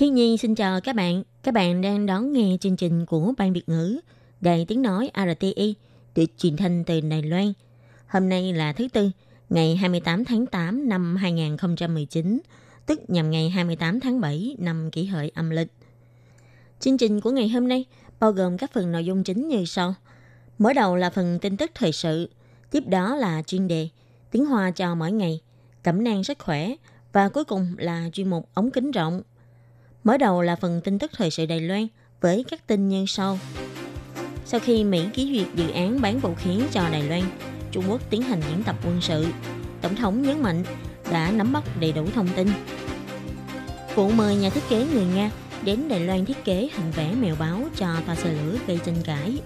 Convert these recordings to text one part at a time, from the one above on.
Khi Nhi xin chào các bạn. Các bạn đang đón nghe chương trình của Ban Việt ngữ Đài Tiếng Nói RTI được truyền thanh từ Đài Loan. Hôm nay là thứ Tư, ngày 28 tháng 8 năm 2019, tức nhằm ngày 28 tháng 7 năm kỷ hợi âm lịch. Chương trình của ngày hôm nay bao gồm các phần nội dung chính như sau. Mở đầu là phần tin tức thời sự, tiếp đó là chuyên đề tiếng hoa cho mỗi ngày, cẩm nang sức khỏe và cuối cùng là chuyên mục ống kính rộng. Mở đầu là phần tin tức thời sự Đài Loan với các tin như sau. Sau khi Mỹ ký duyệt dự án bán vũ khí cho Đài Loan, Trung Quốc tiến hành diễn tập quân sự. Tổng thống nhấn mạnh đã nắm bắt đầy đủ thông tin. Vụ mời nhà thiết kế người Nga đến Đài Loan thiết kế hình vẽ mèo báo cho tòa xe lửa gây tranh cãi.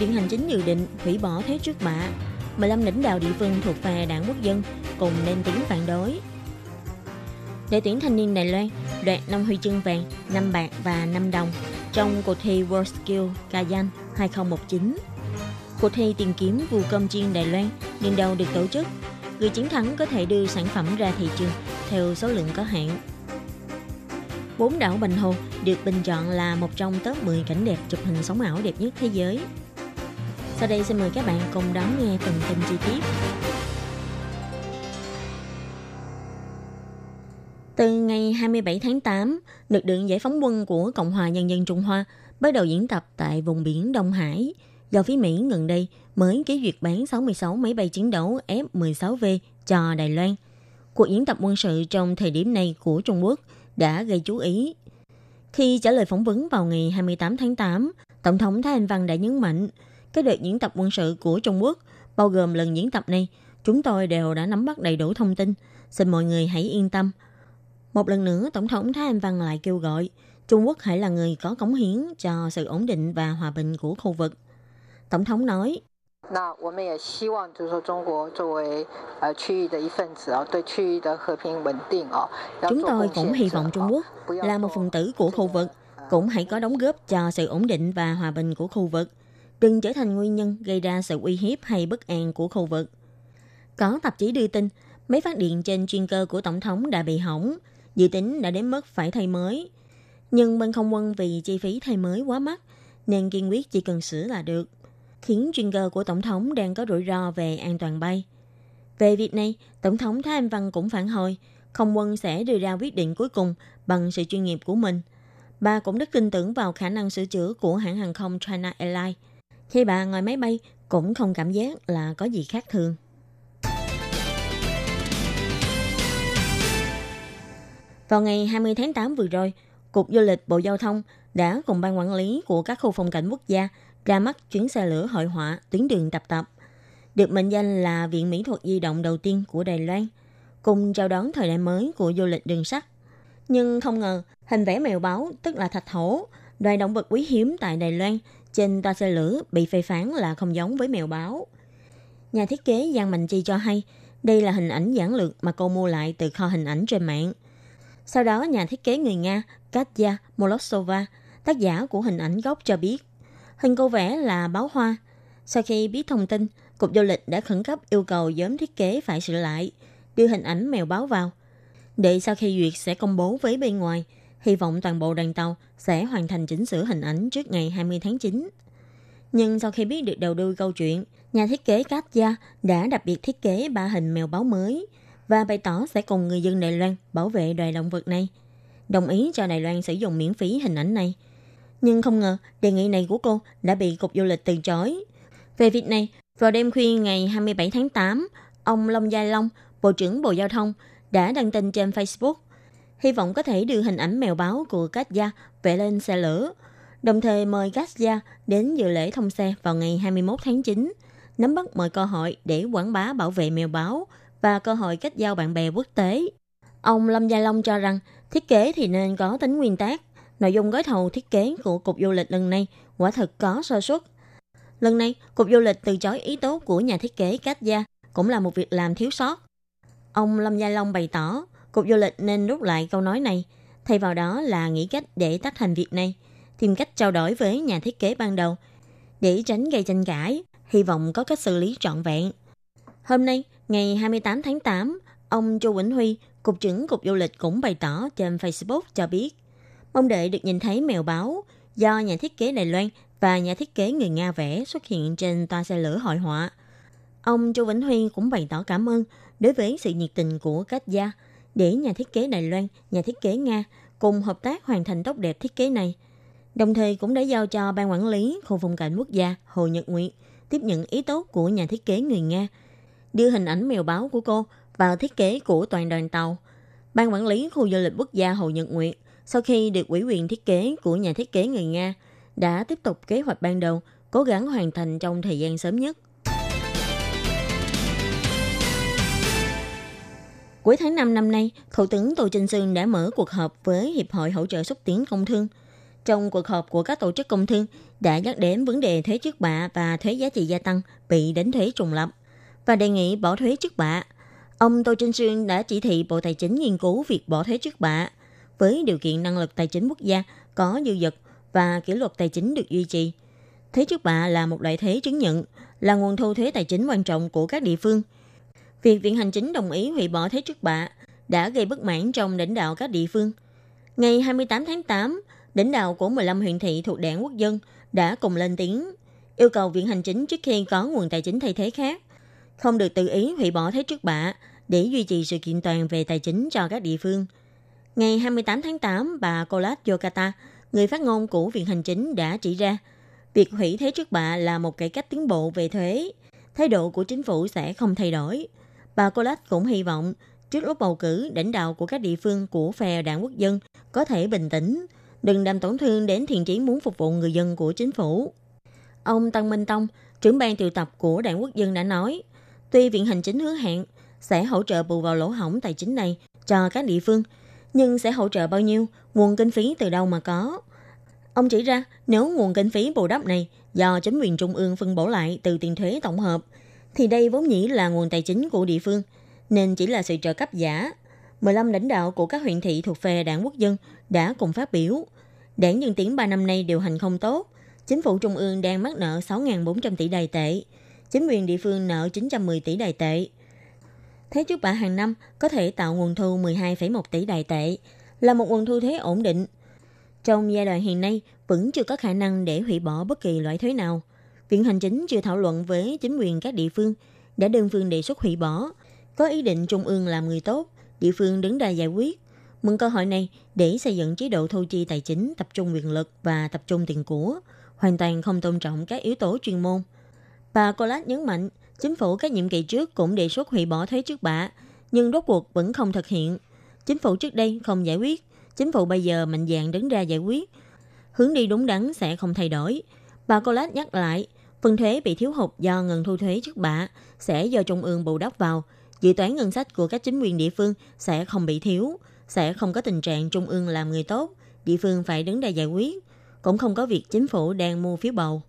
Điện hành chính dự định hủy bỏ thuế trước bạ. 15 lãnh đạo địa phương thuộc phe đảng quốc dân cùng lên tiếng phản đối. Đội tuyển thanh niên Đài Loan đoạt 5 huy chương vàng, 5 bạc và 5 đồng trong cuộc thi World Skill Kayan 2019. Cuộc thi tìm kiếm vụ cơm chiên Đài Loan lần đầu được tổ chức. Người chiến thắng có thể đưa sản phẩm ra thị trường theo số lượng có hạn. Bốn đảo Bành Hồ được bình chọn là một trong top 10 cảnh đẹp chụp hình sống ảo đẹp nhất thế giới. Sau đây xin mời các bạn cùng đón nghe phần tin chi tiết. Từ ngày 27 tháng 8, lực lượng giải phóng quân của Cộng hòa Nhân dân Trung Hoa bắt đầu diễn tập tại vùng biển Đông Hải. Do phía Mỹ gần đây mới ký duyệt bán 66 máy bay chiến đấu F-16V cho Đài Loan. Cuộc diễn tập quân sự trong thời điểm này của Trung Quốc đã gây chú ý. Khi trả lời phỏng vấn vào ngày 28 tháng 8, Tổng thống Thái Anh Văn đã nhấn mạnh các đợt diễn tập quân sự của Trung Quốc, bao gồm lần diễn tập này, chúng tôi đều đã nắm bắt đầy đủ thông tin. Xin mọi người hãy yên tâm, một lần nữa, Tổng thống Thái Anh Văn lại kêu gọi Trung Quốc hãy là người có cống hiến cho sự ổn định và hòa bình của khu vực. Tổng thống nói, Chúng tôi cũng hy vọng Trung Quốc là một phần tử của khu vực, cũng hãy có đóng góp cho sự ổn định và hòa bình của khu vực. Đừng trở thành nguyên nhân gây ra sự uy hiếp hay bất an của khu vực. Có tạp chí đưa tin, máy phát điện trên chuyên cơ của Tổng thống đã bị hỏng, dự tính đã đến mức phải thay mới. Nhưng bên không quân vì chi phí thay mới quá mắc, nên kiên quyết chỉ cần sửa là được, khiến chuyên cơ của Tổng thống đang có rủi ro về an toàn bay. Về việc này, Tổng thống Thái Anh Văn cũng phản hồi, không quân sẽ đưa ra quyết định cuối cùng bằng sự chuyên nghiệp của mình. Bà cũng rất tin tưởng vào khả năng sửa chữa của hãng hàng không China Airlines. Khi bà ngồi máy bay, cũng không cảm giác là có gì khác thường. Vào ngày 20 tháng 8 vừa rồi, Cục Du lịch Bộ Giao thông đã cùng ban quản lý của các khu phong cảnh quốc gia ra mắt chuyến xe lửa hội họa tuyến đường tập tập, được mệnh danh là viện mỹ thuật di động đầu tiên của Đài Loan, cùng chào đón thời đại mới của du lịch đường sắt. Nhưng không ngờ, hình vẽ mèo báo, tức là thạch hổ, loài động vật quý hiếm tại Đài Loan, trên toa xe lửa bị phê phán là không giống với mèo báo. Nhà thiết kế Giang Mạnh Chi cho hay, đây là hình ảnh giản lược mà cô mua lại từ kho hình ảnh trên mạng – sau đó, nhà thiết kế người Nga Katya Molosova, tác giả của hình ảnh gốc cho biết, hình cô vẽ là báo hoa. Sau khi biết thông tin, Cục Du lịch đã khẩn cấp yêu cầu nhóm thiết kế phải sửa lại, đưa hình ảnh mèo báo vào. Để sau khi duyệt sẽ công bố với bên ngoài, hy vọng toàn bộ đoàn tàu sẽ hoàn thành chỉnh sửa hình ảnh trước ngày 20 tháng 9. Nhưng sau khi biết được đầu đuôi câu chuyện, nhà thiết kế Katya đã đặc biệt thiết kế ba hình mèo báo mới – và bày tỏ sẽ cùng người dân Đài Loan bảo vệ loài động vật này. Đồng ý cho Đài Loan sử dụng miễn phí hình ảnh này. Nhưng không ngờ đề nghị này của cô đã bị Cục Du lịch từ chối. Về việc này, vào đêm khuya ngày 27 tháng 8, ông Long Gia Long, Bộ trưởng Bộ Giao thông, đã đăng tin trên Facebook hy vọng có thể đưa hình ảnh mèo báo của Katja vẽ lên xe lửa, đồng thời mời Katja đến dự lễ thông xe vào ngày 21 tháng 9, nắm bắt mọi cơ hội để quảng bá bảo vệ mèo báo và cơ hội kết giao bạn bè quốc tế. Ông Lâm Gia Long cho rằng Thiết kế thì nên có tính nguyên tác. Nội dung gói thầu thiết kế của Cục Du lịch lần này quả thực có sơ suất. Lần này, Cục Du lịch từ chối ý tốt của nhà thiết kế Cát Gia cũng là một việc làm thiếu sót. Ông Lâm Gia Long bày tỏ, Cục Du lịch nên rút lại câu nói này, thay vào đó là nghĩ cách để tách thành việc này, tìm cách trao đổi với nhà thiết kế ban đầu, để tránh gây tranh cãi, hy vọng có cách xử lý trọn vẹn. Hôm nay, ngày 28 tháng 8, ông Châu Vĩnh Huy, Cục trưởng Cục Du lịch cũng bày tỏ trên Facebook cho biết, mong đợi được nhìn thấy mèo báo do nhà thiết kế Đài Loan và nhà thiết kế người Nga vẽ xuất hiện trên toa xe lửa hội họa. Ông Châu Vĩnh Huy cũng bày tỏ cảm ơn đối với sự nhiệt tình của các gia để nhà thiết kế Đài Loan, nhà thiết kế Nga cùng hợp tác hoàn thành tốt đẹp thiết kế này. Đồng thời cũng đã giao cho Ban Quản lý Khu phong cảnh quốc gia Hồ Nhật Nguyệt tiếp nhận ý tốt của nhà thiết kế người Nga, đưa hình ảnh mèo báo của cô vào thiết kế của toàn đoàn tàu. Ban quản lý khu du lịch quốc gia Hồ Nhật Nguyệt sau khi được ủy quyền thiết kế của nhà thiết kế người Nga đã tiếp tục kế hoạch ban đầu, cố gắng hoàn thành trong thời gian sớm nhất. Cuối tháng 5 năm nay, Thủ tướng Tô Trinh Sương đã mở cuộc họp với Hiệp hội Hỗ trợ xúc tiến công thương. Trong cuộc họp của các tổ chức công thương đã nhắc đến vấn đề thuế trước bạ và thuế giá trị gia tăng bị đánh thuế trùng lập và đề nghị bỏ thuế trước bạ. Ông Tô Trinh Sương đã chỉ thị Bộ Tài chính nghiên cứu việc bỏ thuế trước bạ với điều kiện năng lực tài chính quốc gia có dư dật và kỷ luật tài chính được duy trì. Thuế trước bạ là một loại thuế chứng nhận, là nguồn thu thuế tài chính quan trọng của các địa phương. Việc Viện Hành Chính đồng ý hủy bỏ thuế trước bạ đã gây bất mãn trong lãnh đạo các địa phương. Ngày 28 tháng 8, lãnh đạo của 15 huyện thị thuộc đảng quốc dân đã cùng lên tiếng yêu cầu Viện Hành Chính trước khi có nguồn tài chính thay thế khác, không được tự ý hủy bỏ thuế trước bạ để duy trì sự kiện toàn về tài chính cho các địa phương. Ngày 28 tháng 8, bà Colas Yokata, người phát ngôn của Viện Hành Chính đã chỉ ra, việc hủy thuế trước bạ là một cải cách tiến bộ về thuế. Thái độ của chính phủ sẽ không thay đổi. Bà Colas cũng hy vọng trước lúc bầu cử, lãnh đạo của các địa phương của phe đảng quốc dân có thể bình tĩnh, đừng làm tổn thương đến thiện chí muốn phục vụ người dân của chính phủ. Ông Tăng Minh Tông, trưởng ban triệu tập của đảng quốc dân đã nói, tuy Viện Hành Chính hứa hẹn sẽ hỗ trợ bù vào lỗ hỏng tài chính này cho các địa phương, nhưng sẽ hỗ trợ bao nhiêu, nguồn kinh phí từ đâu mà có. Ông chỉ ra nếu nguồn kinh phí bù đắp này do chính quyền trung ương phân bổ lại từ tiền thuế tổng hợp, thì đây vốn dĩ là nguồn tài chính của địa phương, nên chỉ là sự trợ cấp giả. 15 lãnh đạo của các huyện thị thuộc phe đảng quốc dân đã cùng phát biểu. Đảng Dân Tiến 3 năm nay điều hành không tốt, chính phủ trung ương đang mắc nợ 6.400 tỷ đài tệ, chính quyền địa phương nợ 910 tỷ đài tệ. Thế trước bạ hàng năm có thể tạo nguồn thu 12,1 tỷ đài tệ, là một nguồn thu thuế ổn định. Trong giai đoạn hiện nay, vẫn chưa có khả năng để hủy bỏ bất kỳ loại thuế nào. Viện Hành Chính chưa thảo luận với chính quyền các địa phương, đã đơn phương đề xuất hủy bỏ. Có ý định Trung ương làm người tốt, địa phương đứng ra giải quyết. Mượn cơ hội này để xây dựng chế độ thu chi tài chính tập trung quyền lực và tập trung tiền của, hoàn toàn không tôn trọng các yếu tố chuyên môn. Bà Colas nhấn mạnh, chính phủ các nhiệm kỳ trước cũng đề xuất hủy bỏ thuế trước bạ, nhưng rốt cuộc vẫn không thực hiện. Chính phủ trước đây không giải quyết, chính phủ bây giờ mạnh dạn đứng ra giải quyết. Hướng đi đúng đắn sẽ không thay đổi. Bà Colas nhắc lại, phần thuế bị thiếu hụt do ngân thu thuế trước bạ sẽ do Trung ương bù đắp vào. Dự toán ngân sách của các chính quyền địa phương sẽ không bị thiếu, sẽ không có tình trạng Trung ương làm người tốt, địa phương phải đứng ra giải quyết. Cũng không có việc chính phủ đang mua phiếu bầu.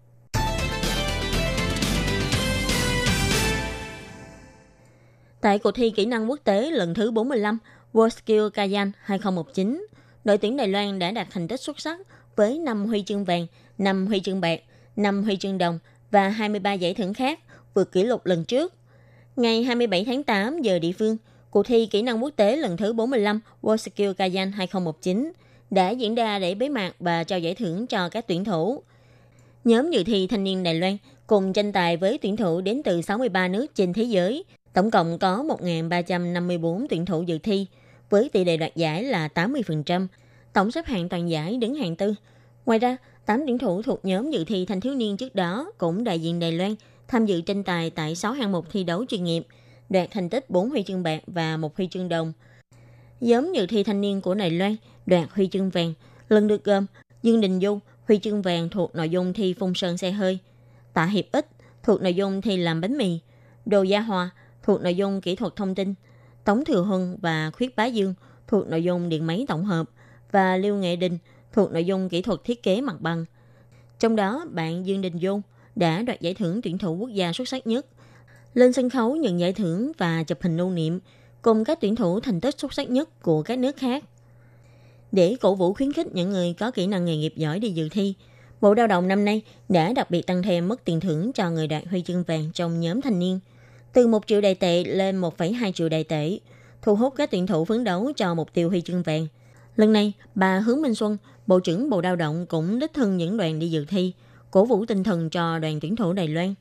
Tại cuộc thi kỹ năng quốc tế lần thứ 45 World Skill Kayan 2019, đội tuyển Đài Loan đã đạt thành tích xuất sắc với 5 huy chương vàng, 5 huy chương bạc, 5 huy chương đồng và 23 giải thưởng khác, vượt kỷ lục lần trước. Ngày 27 tháng 8 giờ địa phương, cuộc thi kỹ năng quốc tế lần thứ 45 World Skill Kayan 2019 đã diễn ra để bế mạc và trao giải thưởng cho các tuyển thủ. Nhóm dự thi thanh niên Đài Loan cùng tranh tài với tuyển thủ đến từ 63 nước trên thế giới Tổng cộng có 1.354 tuyển thủ dự thi, với tỷ lệ đoạt giải là 80%. Tổng xếp hạng toàn giải đứng hạng tư. Ngoài ra, 8 tuyển thủ thuộc nhóm dự thi thanh thiếu niên trước đó cũng đại diện Đài Loan tham dự tranh tài tại 6 hạng mục thi đấu chuyên nghiệp, đoạt thành tích 4 huy chương bạc và một huy chương đồng. Nhóm dự thi thanh niên của Đài Loan đoạt huy chương vàng, lần được gồm Dương Đình Du, huy chương vàng thuộc nội dung thi phun sơn xe hơi, Tạ Hiệp Ích thuộc nội dung thi làm bánh mì, Đồ Gia Hòa thuộc nội dung kỹ thuật thông tin, Tống Thừa Hưng và Khuyết Bá Dương thuộc nội dung điện máy tổng hợp và lưu Nghệ Đình thuộc nội dung kỹ thuật thiết kế mặt bằng. Trong đó, bạn Dương Đình Dung đã đoạt giải thưởng tuyển thủ quốc gia xuất sắc nhất. Lên sân khấu nhận giải thưởng và chụp hình lưu niệm cùng các tuyển thủ thành tích xuất sắc nhất của các nước khác. Để cổ vũ khuyến khích những người có kỹ năng nghề nghiệp giỏi đi dự thi, Bộ Lao động năm nay đã đặc biệt tăng thêm mức tiền thưởng cho người đạt huy chương vàng trong nhóm thanh niên, từ 1 triệu đại tệ lên 1,2 triệu đại tệ, thu hút các tuyển thủ phấn đấu cho mục tiêu huy chương vàng. Lần này, bà Hướng Minh Xuân, Bộ trưởng Bộ Lao động cũng đích thân những đoàn đi dự thi, cổ vũ tinh thần cho đoàn tuyển thủ Đài Loan.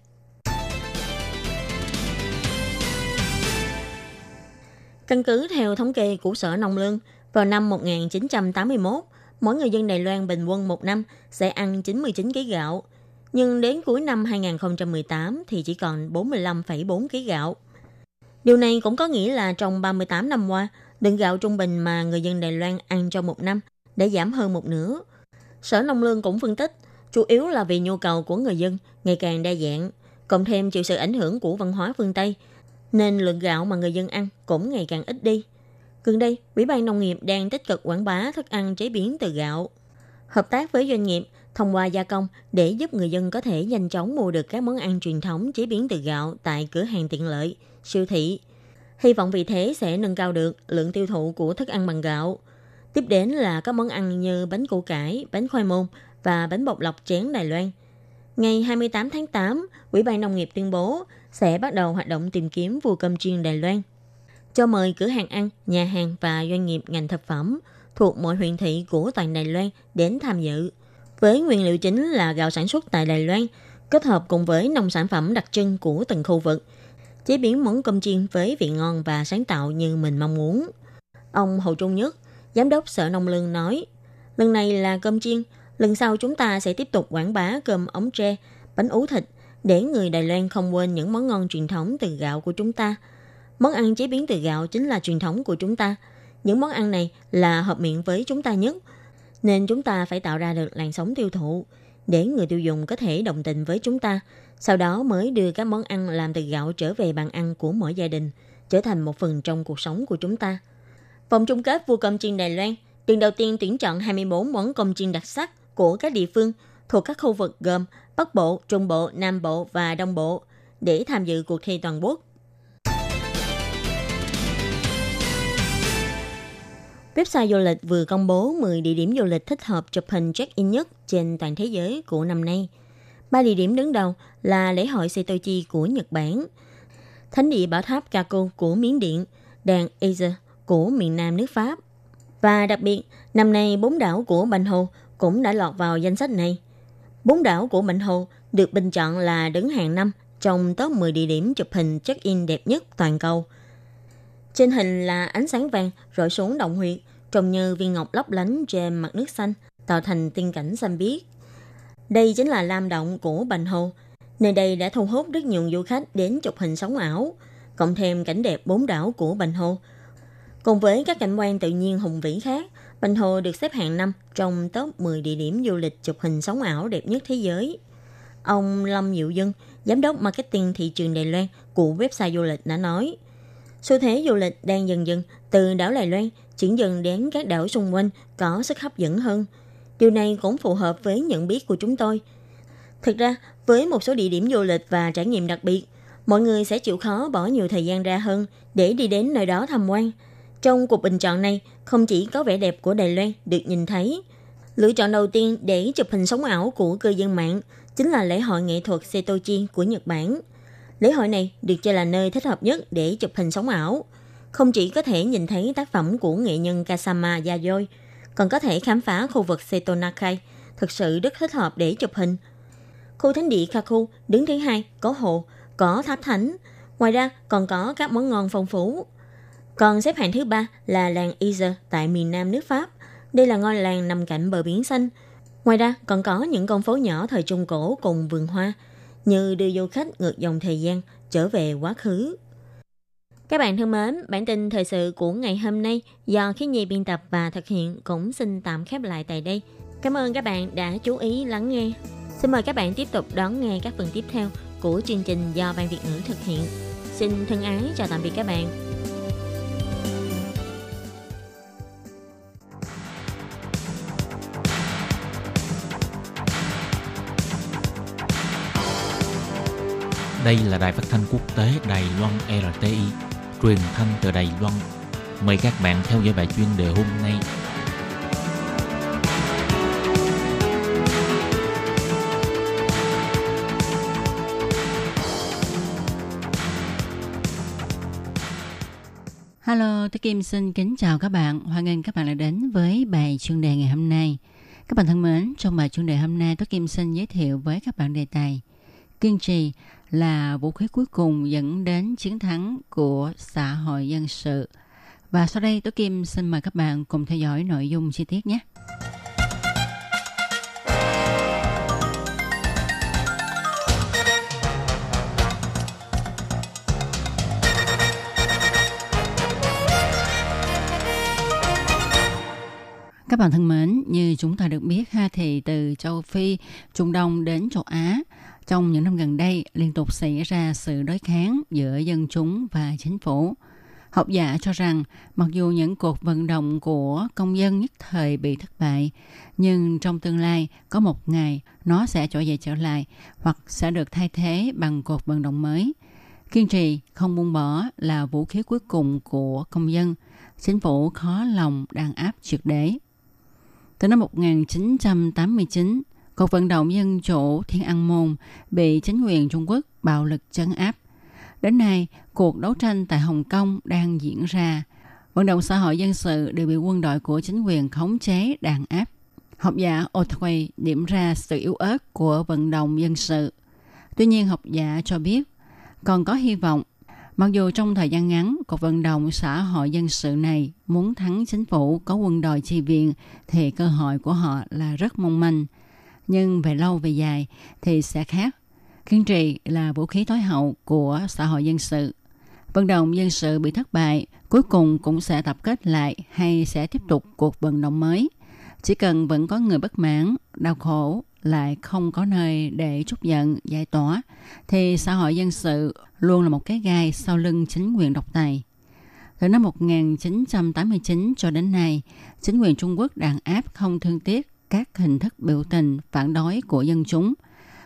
Căn cứ theo thống kê của Sở Nông Lương, vào năm 1981, mỗi người dân Đài Loan bình quân một năm sẽ ăn 99 kg gạo, nhưng đến cuối năm 2018 thì chỉ còn 45,4 kg gạo. Điều này cũng có nghĩa là trong 38 năm qua, lượng gạo trung bình mà người dân Đài Loan ăn trong một năm đã giảm hơn một nửa. Sở Nông Lương cũng phân tích, chủ yếu là vì nhu cầu của người dân ngày càng đa dạng, cộng thêm chịu sự ảnh hưởng của văn hóa phương Tây, nên lượng gạo mà người dân ăn cũng ngày càng ít đi. Gần đây, Ủy ban Nông nghiệp đang tích cực quảng bá thức ăn chế biến từ gạo. Hợp tác với doanh nghiệp thông qua gia công để giúp người dân có thể nhanh chóng mua được các món ăn truyền thống chế biến từ gạo tại cửa hàng tiện lợi, siêu thị. Hy vọng vì thế sẽ nâng cao được lượng tiêu thụ của thức ăn bằng gạo. Tiếp đến là các món ăn như bánh củ cải, bánh khoai môn và bánh bột lọc chén Đài Loan. Ngày 28 tháng 8, Ủy ban Nông nghiệp tuyên bố sẽ bắt đầu hoạt động tìm kiếm vua cơm chiên Đài Loan cho mời cửa hàng ăn, nhà hàng và doanh nghiệp ngành thực phẩm thuộc mọi huyện thị của toàn Đài Loan đến tham dự. Với nguyên liệu chính là gạo sản xuất tại Đài Loan, kết hợp cùng với nông sản phẩm đặc trưng của từng khu vực, chế biến món cơm chiên với vị ngon và sáng tạo như mình mong muốn. Ông Hồ Trung Nhất, Giám đốc Sở Nông Lương nói, lần này là cơm chiên, lần sau chúng ta sẽ tiếp tục quảng bá cơm ống tre, bánh ú thịt, để người Đài Loan không quên những món ngon truyền thống từ gạo của chúng ta – Món ăn chế biến từ gạo chính là truyền thống của chúng ta. Những món ăn này là hợp miệng với chúng ta nhất. Nên chúng ta phải tạo ra được làn sóng tiêu thụ để người tiêu dùng có thể đồng tình với chúng ta. Sau đó mới đưa các món ăn làm từ gạo trở về bàn ăn của mỗi gia đình, trở thành một phần trong cuộc sống của chúng ta. Vòng chung kết vua cơm chiên Đài Loan, lần đầu tiên tuyển chọn 24 món cơm chiên đặc sắc của các địa phương thuộc các khu vực gồm Bắc Bộ, Trung Bộ, Nam Bộ và Đông Bộ để tham dự cuộc thi toàn quốc. Website du lịch vừa công bố 10 địa điểm du lịch thích hợp chụp hình check-in nhất trên toàn thế giới của năm nay. Ba địa điểm đứng đầu là lễ hội Setochi của Nhật Bản, thánh địa bảo tháp Kako của Miến Điện, đàn Asia của miền Nam nước Pháp. Và đặc biệt, năm nay bốn đảo của Bành Hồ cũng đã lọt vào danh sách này. Bốn đảo của Bành Hồ được bình chọn là đứng hàng năm trong top 10 địa điểm chụp hình check-in đẹp nhất toàn cầu. Trên hình là ánh sáng vàng rọi xuống động huyệt, trông như viên ngọc lấp lánh trên mặt nước xanh, tạo thành tiên cảnh xanh biếc. Đây chính là lam động của Bành Hồ. Nơi đây đã thu hút rất nhiều du khách đến chụp hình sống ảo, cộng thêm cảnh đẹp bốn đảo của Bành Hồ. Cùng với các cảnh quan tự nhiên hùng vĩ khác, Bành Hồ được xếp hạng năm trong top 10 địa điểm du lịch chụp hình sống ảo đẹp nhất thế giới. Ông Lâm Diệu Dân, giám đốc marketing thị trường Đài Loan của website du lịch đã nói, xu thế du lịch đang dần dần từ đảo Đài Loan chuyển dần đến các đảo xung quanh có sức hấp dẫn hơn. Điều này cũng phù hợp với nhận biết của chúng tôi. Thực ra, với một số địa điểm du lịch và trải nghiệm đặc biệt, mọi người sẽ chịu khó bỏ nhiều thời gian ra hơn để đi đến nơi đó tham quan. Trong cuộc bình chọn này, không chỉ có vẻ đẹp của Đài Loan được nhìn thấy. Lựa chọn đầu tiên để chụp hình sống ảo của cư dân mạng chính là lễ hội nghệ thuật Setochi của Nhật Bản. Lễ hội này được cho là nơi thích hợp nhất để chụp hình sống ảo – không chỉ có thể nhìn thấy tác phẩm của nghệ nhân Kasama Yayoi, còn có thể khám phá khu vực Setonakai, thực sự rất thích hợp để chụp hình. Khu thánh địa Kaku đứng thứ hai có hồ, có tháp thánh, ngoài ra còn có các món ngon phong phú. Còn xếp hạng thứ ba là làng Iser tại miền nam nước Pháp. Đây là ngôi làng nằm cạnh bờ biển xanh. Ngoài ra còn có những con phố nhỏ thời Trung Cổ cùng vườn hoa, như đưa du khách ngược dòng thời gian trở về quá khứ. Các bạn thân mến, bản tin thời sự của ngày hôm nay do khí nhi biên tập và thực hiện cũng xin tạm khép lại tại đây. Cảm ơn các bạn đã chú ý lắng nghe. Xin mời các bạn tiếp tục đón nghe các phần tiếp theo của chương trình do Ban Việt ngữ thực hiện. Xin thân ái chào tạm biệt các bạn. Đây là đài phát thanh quốc tế Đài Loan RTI, truyền thanh từ Đài Loan. Mời các bạn theo dõi bài chuyên đề hôm nay. Hello, tôi Kim xin kính chào các bạn. Hoan nghênh các bạn đã đến với bài chuyên đề ngày hôm nay. Các bạn thân mến, trong bài chuyên đề hôm nay, tôi Kim xin giới thiệu với các bạn đề tài Kiên trì là vũ khí cuối cùng dẫn đến chiến thắng của xã hội dân sự. Và sau đây, Tố Kim xin mời các bạn cùng theo dõi nội dung chi tiết nhé. Các bạn thân mến, như chúng ta được biết ha thì từ châu Phi, Trung Đông đến châu Á, trong những năm gần đây liên tục xảy ra sự đối kháng giữa dân chúng và chính phủ. Học giả cho rằng mặc dù những cuộc vận động của công dân nhất thời bị thất bại, nhưng trong tương lai có một ngày nó sẽ trở về trở lại hoặc sẽ được thay thế bằng cuộc vận động mới. Kiên trì, không buông bỏ là vũ khí cuối cùng của công dân. Chính phủ khó lòng đàn áp triệt để. Từ năm 1989, cuộc vận động dân chủ Thiên An Môn bị chính quyền Trung Quốc bạo lực trấn áp. Đến nay, cuộc đấu tranh tại Hồng Kông đang diễn ra. Vận động xã hội dân sự đều bị quân đội của chính quyền khống chế đàn áp. Học giả Otway điểm ra sự yếu ớt của vận động dân sự. Tuy nhiên, học giả cho biết còn có hy vọng Mặc dù trong thời gian ngắn, cuộc vận động xã hội dân sự này muốn thắng chính phủ có quân đội chi viện thì cơ hội của họ là rất mong manh. Nhưng về lâu về dài thì sẽ khác. Kiên trì là vũ khí tối hậu của xã hội dân sự. Vận động dân sự bị thất bại, cuối cùng cũng sẽ tập kết lại hay sẽ tiếp tục cuộc vận động mới. Chỉ cần vẫn có người bất mãn, đau khổ lại không có nơi để trút giận, giải tỏa, thì xã hội dân sự luôn là một cái gai sau lưng chính quyền độc tài. Từ năm 1989 cho đến nay, chính quyền Trung Quốc đàn áp không thương tiếc các hình thức biểu tình phản đối của dân chúng.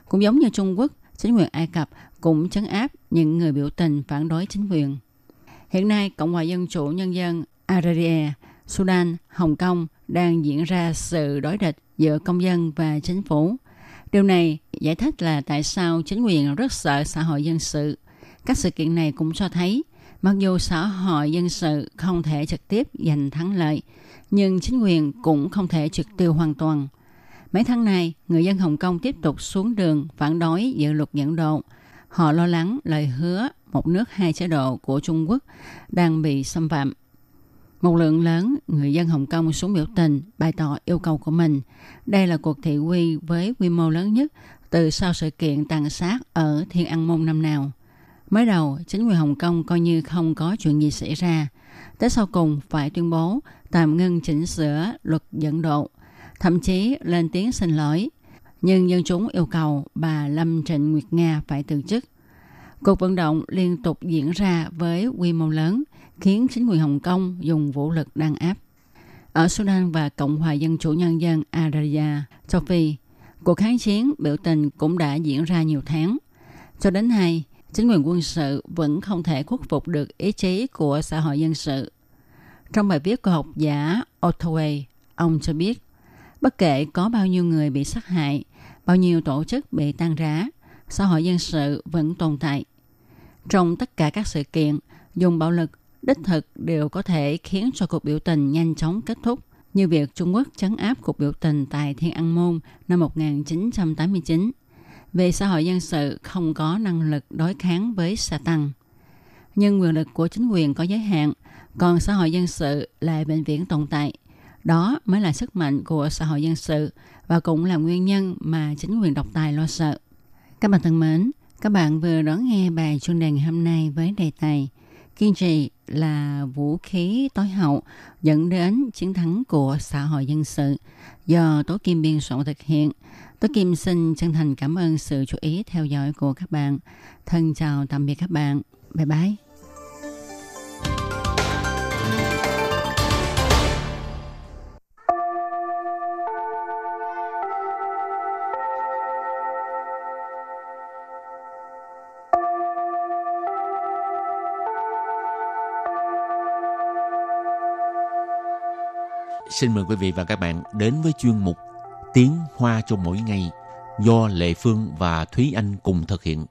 Cũng giống như Trung Quốc, chính quyền Ai Cập cũng chấn áp những người biểu tình phản đối chính quyền. Hiện nay, Cộng hòa Dân chủ Nhân dân Algeria, Sudan, Hồng Kông đang diễn ra sự đối địch giữa công dân và chính phủ. Điều này giải thích là tại sao chính quyền rất sợ xã hội dân sự. Các sự kiện này cũng cho thấy, mặc dù xã hội dân sự không thể trực tiếp giành thắng lợi, nhưng chính quyền cũng không thể trực tiêu hoàn toàn. Mấy tháng này, người dân Hồng Kông tiếp tục xuống đường phản đối dự luật dẫn độ. Họ lo lắng lời hứa một nước hai chế độ của Trung Quốc đang bị xâm phạm. Một lượng lớn người dân Hồng Kông xuống biểu tình bày tỏ yêu cầu của mình. Đây là cuộc thị uy với quy mô lớn nhất từ sau sự kiện tàn sát ở Thiên An Môn năm nào. Mới đầu, chính quyền Hồng Kông coi như không có chuyện gì xảy ra. Tới sau cùng phải tuyên bố tạm ngưng chỉnh sửa luật dẫn độ, thậm chí lên tiếng xin lỗi. Nhưng dân chúng yêu cầu bà Lâm Trịnh Nguyệt Nga phải từ chức. Cuộc vận động liên tục diễn ra với quy mô lớn, khiến chính quyền Hồng Kông dùng vũ lực đàn áp. Ở Sudan và Cộng hòa Dân chủ Nhân dân Arabia, châu Phi, cuộc kháng chiến biểu tình cũng đã diễn ra nhiều tháng. Cho đến nay, chính quyền quân sự vẫn không thể khuất phục được ý chí của xã hội dân sự. Trong bài viết của học giả Ottaway, ông cho biết, bất kể có bao nhiêu người bị sát hại, bao nhiêu tổ chức bị tan rã, xã hội dân sự vẫn tồn tại. Trong tất cả các sự kiện, dùng bạo lực đích thực đều có thể khiến cho cuộc biểu tình nhanh chóng kết thúc, như việc Trung Quốc chấn áp cuộc biểu tình tại Thiên An Môn năm 1989. Về xã hội dân sự không có năng lực đối kháng với Satan, tăng. Nhưng quyền lực của chính quyền có giới hạn, còn xã hội dân sự lại bệnh viện tồn tại. Đó mới là sức mạnh của xã hội dân sự và cũng là nguyên nhân mà chính quyền độc tài lo sợ. Các bạn thân mến, các bạn vừa đón nghe bài chuyên đề hôm nay với đề tài Kiên trì là vũ khí tối hậu dẫn đến chiến thắng của xã hội dân sự do Tố Kim biên soạn thực hiện. Tố Kim xin chân thành cảm ơn sự chú ý theo dõi của các bạn. Thân chào tạm biệt các bạn. Bye bye. Xin mời quý vị và các bạn đến với chuyên mục Tiếng Hoa cho mỗi ngày do Lệ Phương và Thúy Anh cùng thực hiện.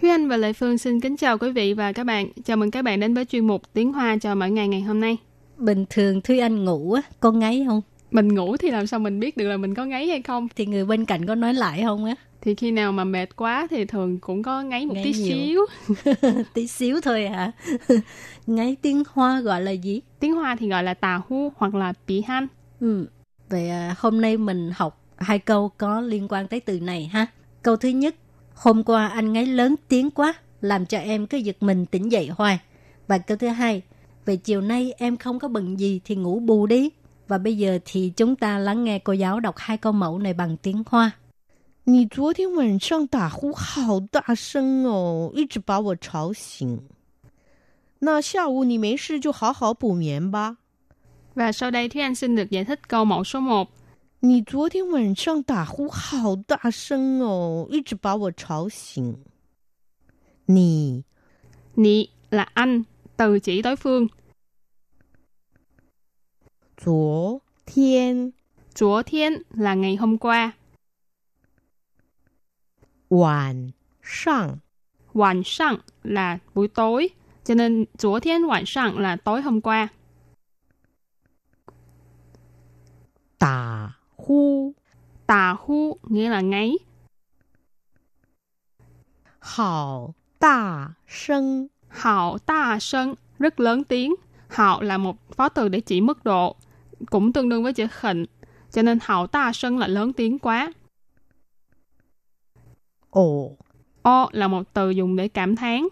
Thúy Anh và Lệ Phương xin kính chào quý vị và các bạn. Chào mừng các bạn đến với chuyên mục Tiếng Hoa cho mỗi ngày ngày hôm nay. Bình thường Thúy Anh ngủ á, có ngáy không? Mình ngủ thì làm sao mình biết được là mình có ngáy hay không? Thì người bên cạnh có nói lại không á? Thì khi nào mà mệt quá thì thường cũng có ngáy một Ngáy tí nhiều. xíu. Tí xíu thôi hả? ngáy tiếng Hoa gọi là gì? Tiếng Hoa thì gọi là tà hu hoặc là bị han. Ừ. Vậy à, hôm nay mình học hai câu có liên quan tới từ này ha. Câu thứ nhất, hôm qua anh ngáy lớn tiếng quá, làm cho em cứ giật mình tỉnh dậy hoài. Và câu thứ hai, về chiều nay em không có bận gì thì ngủ bù đi. Và bây giờ thì chúng ta lắng nghe cô giáo đọc hai câu mẫu này bằng tiếng Hoa. 你昨天晚上打呼好大声哦，一直把我吵醒。那下午你没事就好好补眠吧。 Và sau đây Thúy Anh xin được giải thích câu mẫu số 1. 你昨天晚上打呼好大声哦，一直把我吵醒。你 Nị là anh, từ chỉ đối phương. 昨天 Chúa thiên là ngày hôm qua. 晚上 晚上 là buổi tối. Cho nên chúa thiên晚上là tối hôm qua. 打呼 Tà hu nghĩa là ngáy. 好大声， Hạo ta sân rất lớn tiếng. Hạo là một phó từ để chỉ mức độ, cũng tương đương với chữ khỉnh. Cho nên hạo ta sân là lớn tiếng quá. Ồ. O là một từ dùng để cảm thán.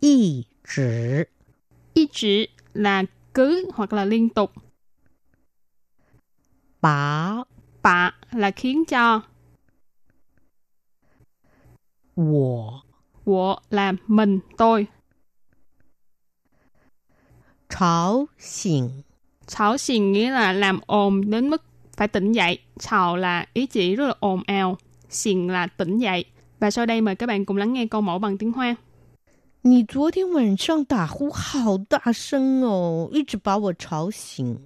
Y chỉ. Y chỉ là cứ hoặc là liên tục. Bả. Bả là khiến cho. Wo. Wo là mình, tôi. Chào xỉn. Chào xỉn nghĩa là làm ồn đến mức phải tỉnh dậy. Chào là ý chỉ rất là ồn ào. Xìn là tỉnh dậy. Và sau đây mời các bạn cùng lắng nghe câu mẫu bằng tiếng Hoa. 你昨天晚上打呼好大声哦，一直把我吵醒。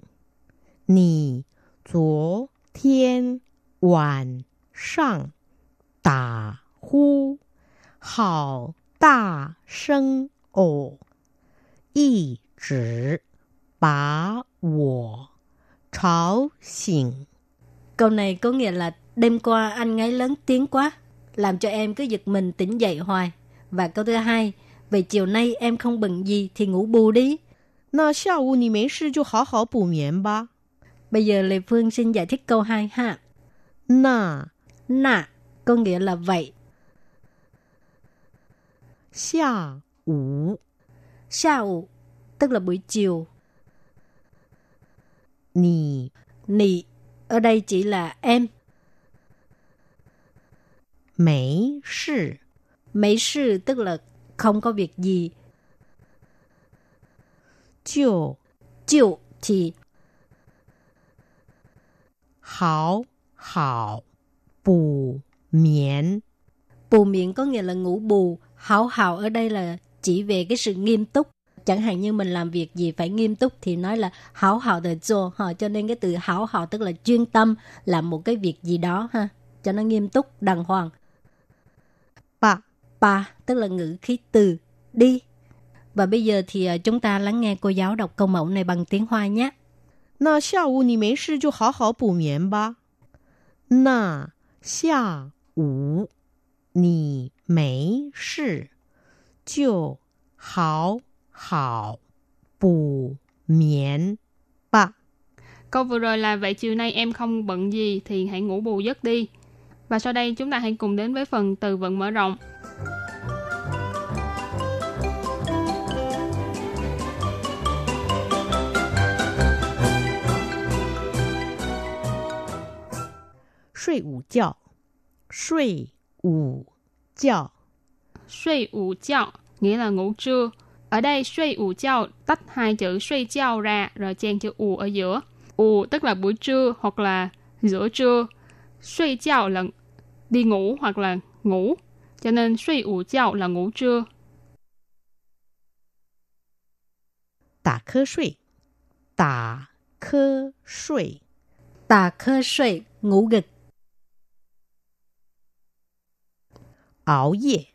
你昨天晚上打呼好大声哦，一直把我 Cháo xỉn. Câu này có nghĩa là đêm qua anh ngáy lớn tiếng quá, làm cho em cứ giật mình tỉnh dậy hoài. Và câu thứ hai, về chiều nay em không bận gì thì ngủ bù đi. Nà xào wu nì mấy sư hào hào bù miền ba. Bây giờ Lê Phương xin giải thích câu hai ha. Nà. Nà, có nghĩa là vậy. Xào wu. Xào wu, tức là buổi chiều nì. Nì ở đây chỉ là em. Mấy sự. Mấy sự tức là không có việc gì. Chiều. Chiều thì. Hảo. Hảo. Bù. Miễn. Bù miễn có nghĩa là ngủ bù. Hảo hảo ở đây là chỉ về cái sự nghiêm túc Chẳng hạn như mình làm việc gì phải nghiêm túc thì nói là hảo hảo de做 ha. Cho nên cái từ hảo hảo tức là chuyên tâm làm một cái việc gì đó ha. Cho nó nghiêm túc, đàng hoàng. 爸 Ba tức là ngữ khí từ đi. Và bây giờ thì ờ, chúng ta lắng nghe cô giáo đọc câu mẫu này bằng tiếng Hoa nhé. 那下午你没事就好好补眠吧。那下午你没事就好 好补眠吧。 Câu vừa rồi là vậy chiều nay em không bận gì thì hãy ngủ bù giấc đi. Và sau đây chúng ta hãy cùng đến với phần từ vựng mở rộng. 睡午觉，睡午觉， Suy ủ chào nghĩa là ngủ trưa. Ở đây suy ủ chào tách hai chữ suy chào ra rồi chen chữ ủ ở giữa. Ủ tức là buổi trưa hoặc là giữa trưa. Suy chào là đi ngủ hoặc là ngủ. Cho nên suy ủ chào là ngủ trưa. Tả khơ suy Tả khơ suy Tả khơ suy ngủ gật. Áo d 夜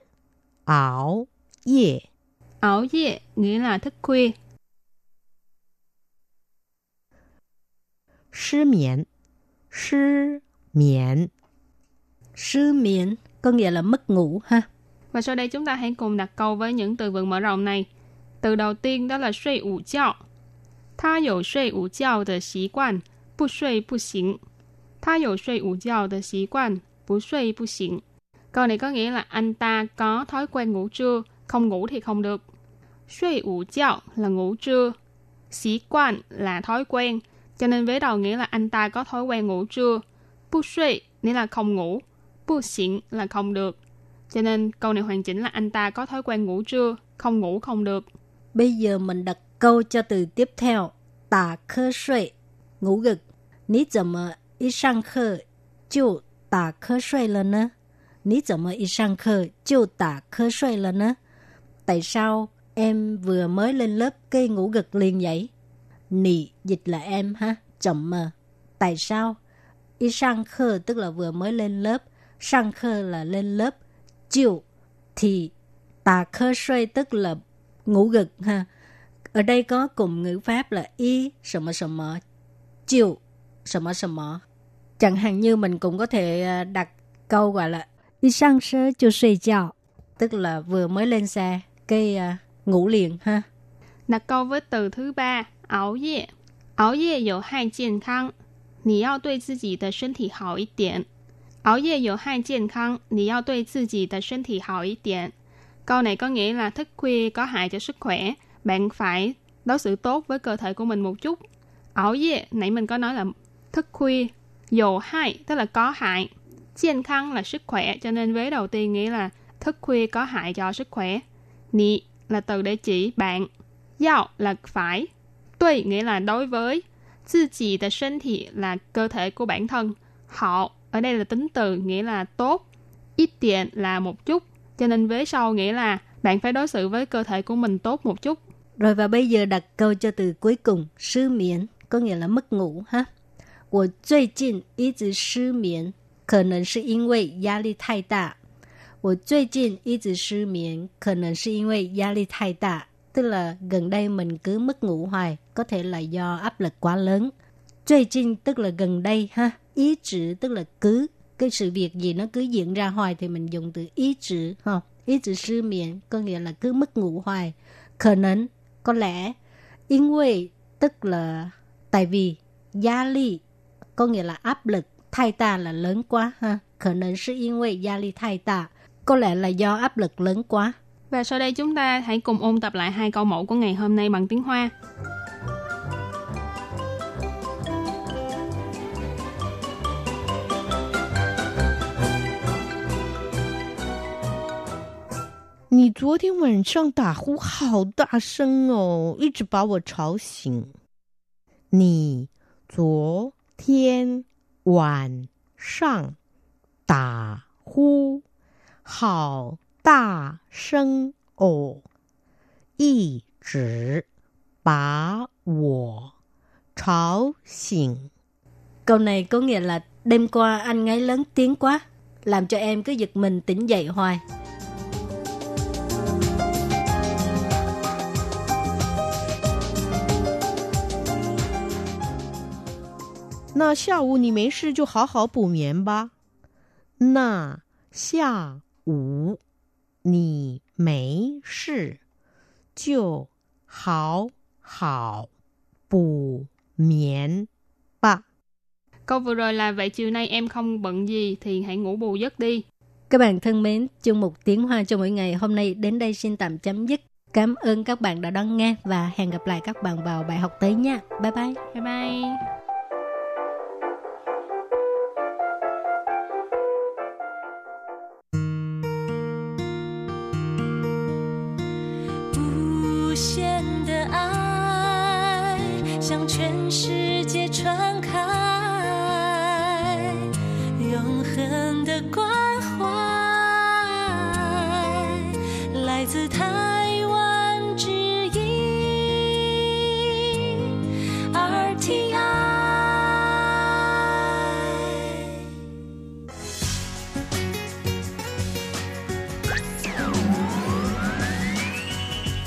áo d 夜 Ảo dệ nghĩa là thức khuya. 失眠，失眠， Sư miễn có nghĩa là mất ngủ ha. Và sau đây chúng ta hãy cùng đặt câu với những từ vựng mở rộng này. Từ đầu tiên đó là suy ủ chào. 他有睡午觉的习惯，不睡不行。他有睡午觉的习惯，不睡不行。Câu này có nghĩa là anh ta có thói quen ngủ trưa, không ngủ thì không được. Suy ủ chào là ngủ trưa. Sĩ quan là thói quen, cho nên vế đầu nghĩa là anh ta có thói quen ngủ trưa. Bu suy nghĩa là không ngủ, bu xịn là không được. Cho nên câu này hoàn chỉnh là anh ta có thói quen ngủ trưa, không ngủ không được. Bây giờ mình đặt câu cho từ tiếp theo. Tả khơ suy, ngủ gật. Ní dầm y sang khơ, chú tả khơ suy lên nè. Ní dầm y sang khơ, chú tả khơ suy lên nè tại sao em vừa mới lên lớp cây ngủ gật liền vậy? Nì dịch là em ha, chậm mà. Tại sao? Y sang khơ tức là vừa mới lên lớp, sang khơ là lên lớp, chiều thì tà khơ xoay tức là ngủ gật ha. Ở đây có cùng ngữ pháp là y sầm mờ sầm mờ, chiều sầm mờ sầm mờ. Chẳng hạn như mình cũng có thể à, đặt câu gọi là y sang sơ chưa 睡觉, tức là vừa mới lên xe cái à, ngủ liền ha. Đặt câu với từ thứ ba, áo dệ. Áo dệ 有害健康，你要对自己的身体好一点。熬夜有害健康，你要对自己的身体好一点。Câu này có nghĩa là thức khuya có hại cho sức khỏe, bạn phải đối xử tốt với cơ thể của mình một chút. Ảo dệ, nãy mình có nói là thức khuya, dồ hại tức là có hại,健康là sức khỏe, cho nên vế đầu tiên nghĩa là thức khuya có hại cho sức khỏe. Nị là từ để chỉ bạn, Yao là phải, Tuy nghĩa là đối với,自己的身体 là cơ thể của bản thân, Họ ở đây là tính từ nghĩa là tốt, ít tiền là một chút, cho nên vế sau nghĩa là bạn phải đối xử với cơ thể của mình tốt một chút. Rồi và bây giờ đặt câu cho từ cuối cùng, sư miễn, có nghĩa là mất ngủ ha. 我最近一直失眠，可能是因为压力太大。 我最近一直失眠，可能是因为压力太大。Tức là gần đây mình cứ mất ngủ hoài, có thể là do áp lực quá lớn. 最近 tức là gần đây ha. Ý trữ tức là cứ. Cái sự việc gì nó cứ diễn ra hoài thì mình dùng từ ý trữ ha. Ý trữ sư miệng có nghĩa là cứ mất ngủ hoài. Khả năng, có lẽ. 因为 tức là tại vì. Gia ly có nghĩa là áp lực. Thay ta là lớn quá ha. Khả năng là 因为压力太大 có lẽ là do áp lực lớn quá. Và sau đây chúng ta hãy cùng ôn tập lại hai câu mẫu của ngày hôm nay bằng tiếng Hoa. 你昨天晚上打呼好大声哦，一直把我吵醒。你昨天晚上打呼 好大声哦，一直把我吵醒。 Câu này có nghĩa là đêm qua anh ngáy lớn tiếng quá, làm cho em cứ giật mình tỉnh dậy hoài. 那下午你没事就好好补眠吧。那下 午你没事就好好补眠吧。 Câu vừa rồi là vậy chiều nay em không bận gì thì hãy ngủ bù giấc đi. Các bạn thân mến, chương mục tiếng Hoa cho mỗi ngày hôm nay đến đây xin tạm chấm dứt. Cảm ơn các bạn đã đón nghe và hẹn gặp lại các bạn vào bài học tới nha. Bye bye. Bye bye. 无限的爱向全世界传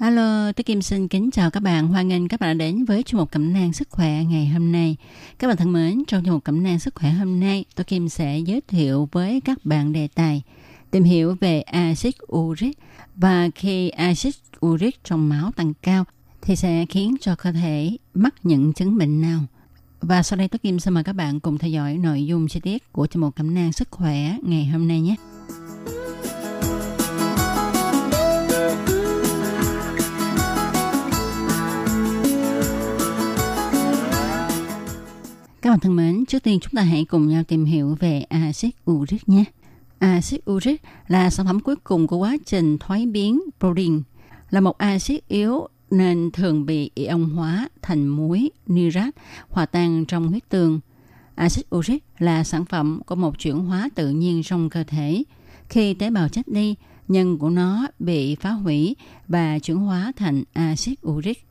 Alo, tôi Kim xin kính chào các bạn. Hoan nghênh các bạn đã đến với chương mục cẩm nang sức khỏe ngày hôm nay. Các bạn thân mến, trong chương mục cẩm nang sức khỏe hôm nay, tôi Kim sẽ giới thiệu với các bạn đề tài tìm hiểu về axit uric và khi axit uric trong máu tăng cao thì sẽ khiến cho cơ thể mắc những chứng bệnh nào. Và sau đây tôi Kim xin mời các bạn cùng theo dõi nội dung chi tiết của chương mục cẩm nang sức khỏe ngày hôm nay nhé. Các bạn thân mến, trước tiên chúng ta hãy cùng nhau tìm hiểu về axit uric nhé. Axit uric là sản phẩm cuối cùng của quá trình thoái biến protein, là một axit yếu nên thường bị ion hóa thành muối nitrat hòa tan trong huyết tương. Axit uric là sản phẩm của một chuyển hóa tự nhiên trong cơ thể. Khi tế bào chết đi, nhân của nó bị phá hủy và chuyển hóa thành axit uric.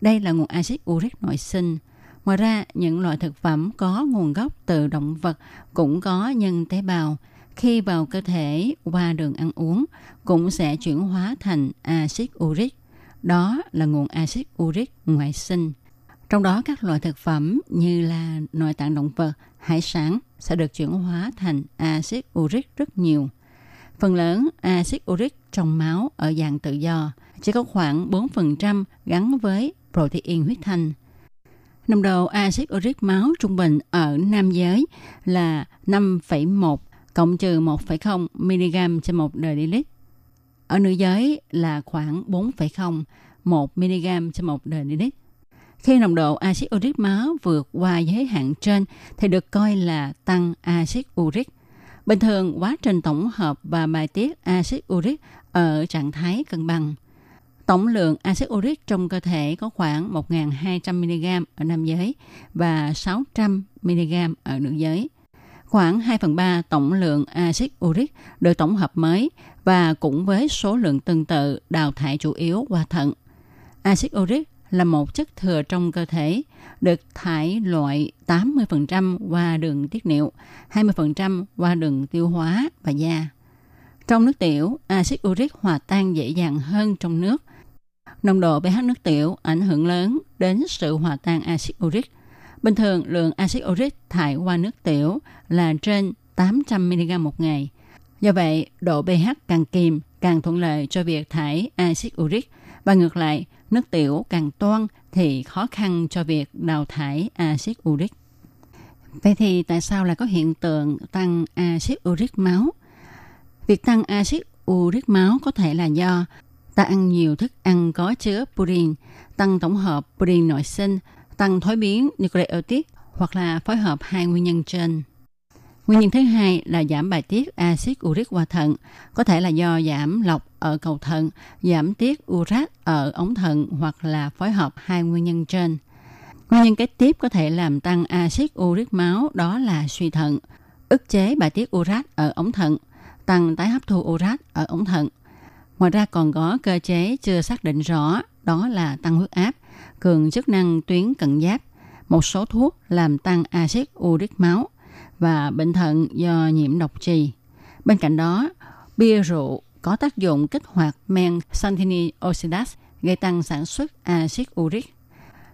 Đây là nguồn axit uric nội sinh. Ngoài ra, những loại thực phẩm có nguồn gốc từ động vật cũng có nhân tế bào. Khi vào cơ thể qua đường ăn uống, cũng sẽ chuyển hóa thành axit uric. Đó là nguồn axit uric ngoại sinh. Trong đó các loại thực phẩm như là nội tạng động vật, hải sản sẽ được chuyển hóa thành axit uric rất nhiều. Phần lớn axit uric trong máu ở dạng tự do, chỉ có khoảng 4% gắn với protein huyết thanh. Nồng độ axit uric máu trung bình ở nam giới là 5,1 cộng trừ 1,0 mg trên 1 dl. Ở nữ giới là khoảng 4,0 1 mg trên 1 dl. Khi nồng độ axit uric máu vượt qua giới hạn trên thì được coi là tăng axit uric. Bình thường, quá trình tổng hợp và bài tiết axit uric ở trạng thái cân bằng. Tổng lượng axit uric trong cơ thể có khoảng 1.200mg ở nam giới và 600mg ở nữ giới. Khoảng 2 phần 3 tổng lượng axit uric được tổng hợp mới và cũng với số lượng tương tự đào thải chủ yếu qua thận. Axit uric là một chất thừa trong cơ thể, được thải loại 80% qua đường tiết niệu, 20% qua đường tiêu hóa và da. Trong nước tiểu, axit uric hòa tan dễ dàng hơn trong nước. Nồng độ pH nước tiểu ảnh hưởng lớn đến sự hòa tan axit uric. Bình thường, lượng axit uric thải qua nước tiểu là trên 800 mg một ngày. Do vậy, độ pH càng kiềm càng thuận lợi cho việc thải axit uric và ngược lại, nước tiểu càng toan thì khó khăn cho việc đào thải axit uric. Vậy thì tại sao lại có hiện tượng tăng axit uric máu? Việc tăng axit uric máu có thể là do ta ăn nhiều thức ăn có chứa purin, tăng tổng hợp purin nội sinh, tăng thối biến nucleotide hoặc là phối hợp hai nguyên nhân trên. Nguyên nhân thứ hai là giảm bài tiết axit uric qua thận, có thể là do giảm lọc ở cầu thận, giảm tiết urat ở ống thận hoặc là phối hợp hai nguyên nhân trên. Nguyên nhân kế tiếp có thể làm tăng axit uric máu đó là suy thận, ức chế bài tiết urat ở ống thận, tăng tái hấp thu urat ở ống thận. Ngoài ra còn có cơ chế chưa xác định rõ đó là tăng huyết áp, cường chức năng tuyến cận giáp, một số thuốc làm tăng axit uric máu và bệnh thận do nhiễm độc trì. Bên cạnh đó, bia rượu có tác dụng kích hoạt men xanthine oxidase gây tăng sản xuất axit uric.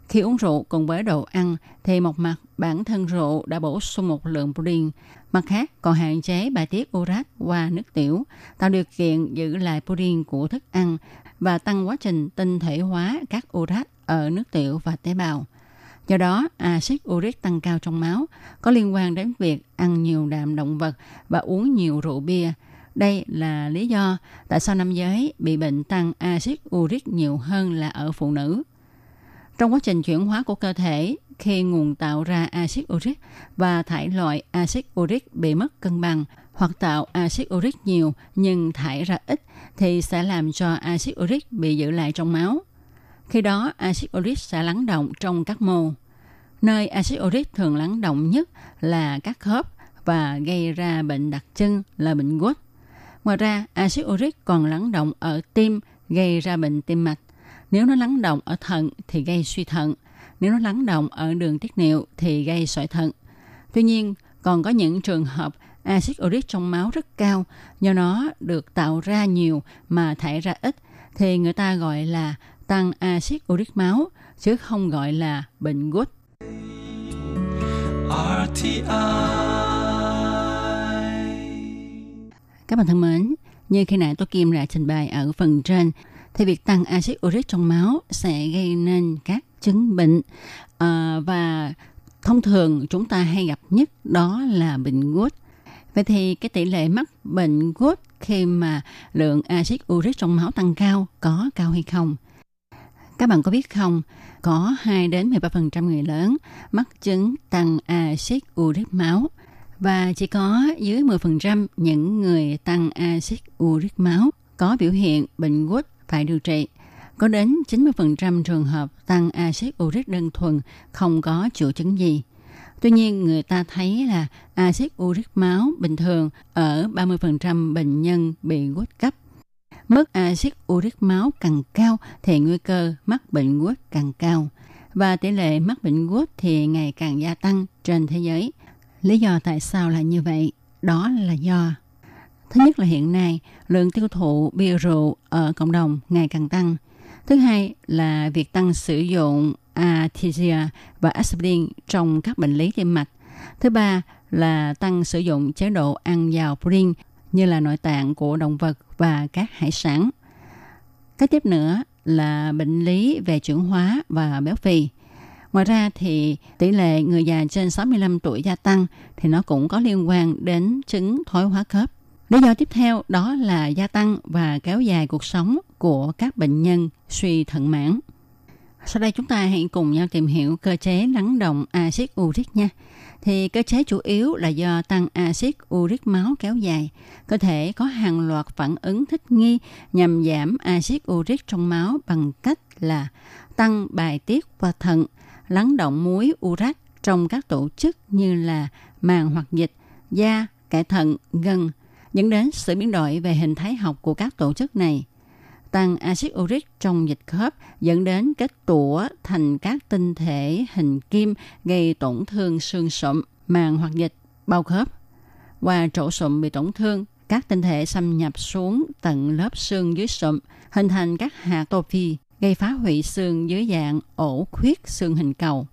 Khi uống rượu cùng với đồ ăn thì một mặt bản thân rượu đã bổ sung một lượng protein, mặt khác còn hạn chế bài tiết urat qua nước tiểu, tạo điều kiện giữ lại purin của thức ăn và tăng quá trình tinh thể hóa các urat ở nước tiểu và tế bào. Do đó, axit uric tăng cao trong máu có liên quan đến việc ăn nhiều đạm động vật và uống nhiều rượu bia. Đây là lý do tại sao nam giới bị bệnh tăng axit uric nhiều hơn là ở phụ nữ. Trong quá trình chuyển hóa của cơ thể, khi nguồn tạo ra axit uric và thải loại axit uric bị mất cân bằng hoặc tạo axit uric nhiều nhưng thải ra ít thì sẽ làm cho axit uric bị giữ lại trong máu. Khi đó, axit uric sẽ lắng động trong các mô. Nơi axit uric thường lắng động nhất là các khớp và gây ra bệnh đặc trưng là bệnh gút. Ngoài ra, axit uric còn lắng động ở tim gây ra bệnh tim mạch. Nếu nó lắng động ở thận thì gây suy thận. Nếu nó lắng động ở đường tiết niệu thì gây sỏi thận. Tuy nhiên, còn có những trường hợp axit uric trong máu rất cao do nó được tạo ra nhiều mà thải ra ít thì người ta gọi là tăng axit uric máu chứ không gọi là bệnh gút. Các bạn thân mến, như khi nãy tôi Kim đã trình bày ở phần trên, thì việc tăng axit uric trong máu sẽ gây nên các chứng bệnh à, và thông thường chúng ta hay gặp nhất đó là bệnh gút. Vậy thì cái tỷ lệ mắc bệnh gút khi mà lượng axit uric trong máu tăng cao có cao hay không? Các bạn có biết không, có 2 đến 13% người lớn mắc chứng tăng axit uric máu và chỉ có dưới 10% những người tăng axit uric máu có biểu hiện bệnh gút phải điều trị. Có đến 90% trường hợp tăng axit uric đơn thuần không có triệu chứng gì. Tuy nhiên, người ta thấy là axit uric máu bình thường ở 30% bệnh nhân bị gút cấp. Mức axit uric máu càng cao thì nguy cơ mắc bệnh gút càng cao. Và tỷ lệ mắc bệnh gút thì ngày càng gia tăng trên thế giới. Lý do tại sao là như vậy? Đó là do Thứ nhất là hiện nay, lượng tiêu thụ bia rượu ở cộng đồng ngày càng tăng. Thứ hai là việc tăng sử dụng artesia và aspirin trong các bệnh lý tim mạch. Thứ ba là tăng sử dụng chế độ ăn giàu protein như là nội tạng của động vật và các hải sản. Cái tiếp nữa là bệnh lý về chuyển hóa và béo phì. Ngoài ra thì tỷ lệ người già trên 65 tuổi gia tăng thì nó cũng có liên quan đến chứng thoái hóa khớp. Lý do tiếp theo đó là gia tăng và kéo dài cuộc sống của các bệnh nhân suy thận mãn. Sau đây chúng ta hãy cùng nhau tìm hiểu cơ chế lắng động axit uric nha. Thì cơ chế chủ yếu là do tăng axit uric máu kéo dài. Cơ thể có hàng loạt phản ứng thích nghi nhằm giảm axit uric trong máu bằng cách là tăng bài tiết qua thận, lắng động muối uric trong các tổ chức như là màng hoặc dịch, da, cải thận, gân, dẫn đến sự biến đổi về hình thái học của các tổ chức này. Tăng axit uric trong dịch khớp dẫn đến kết tủa thành các tinh thể hình kim gây tổn thương xương sụn, màng hoặc dịch, bao khớp. Qua chỗ sụn bị tổn thương, các tinh thể xâm nhập xuống tận lớp xương dưới sụn, hình thành các hạt tô phi, gây phá hủy xương dưới dạng ổ khuyết xương hình cầu,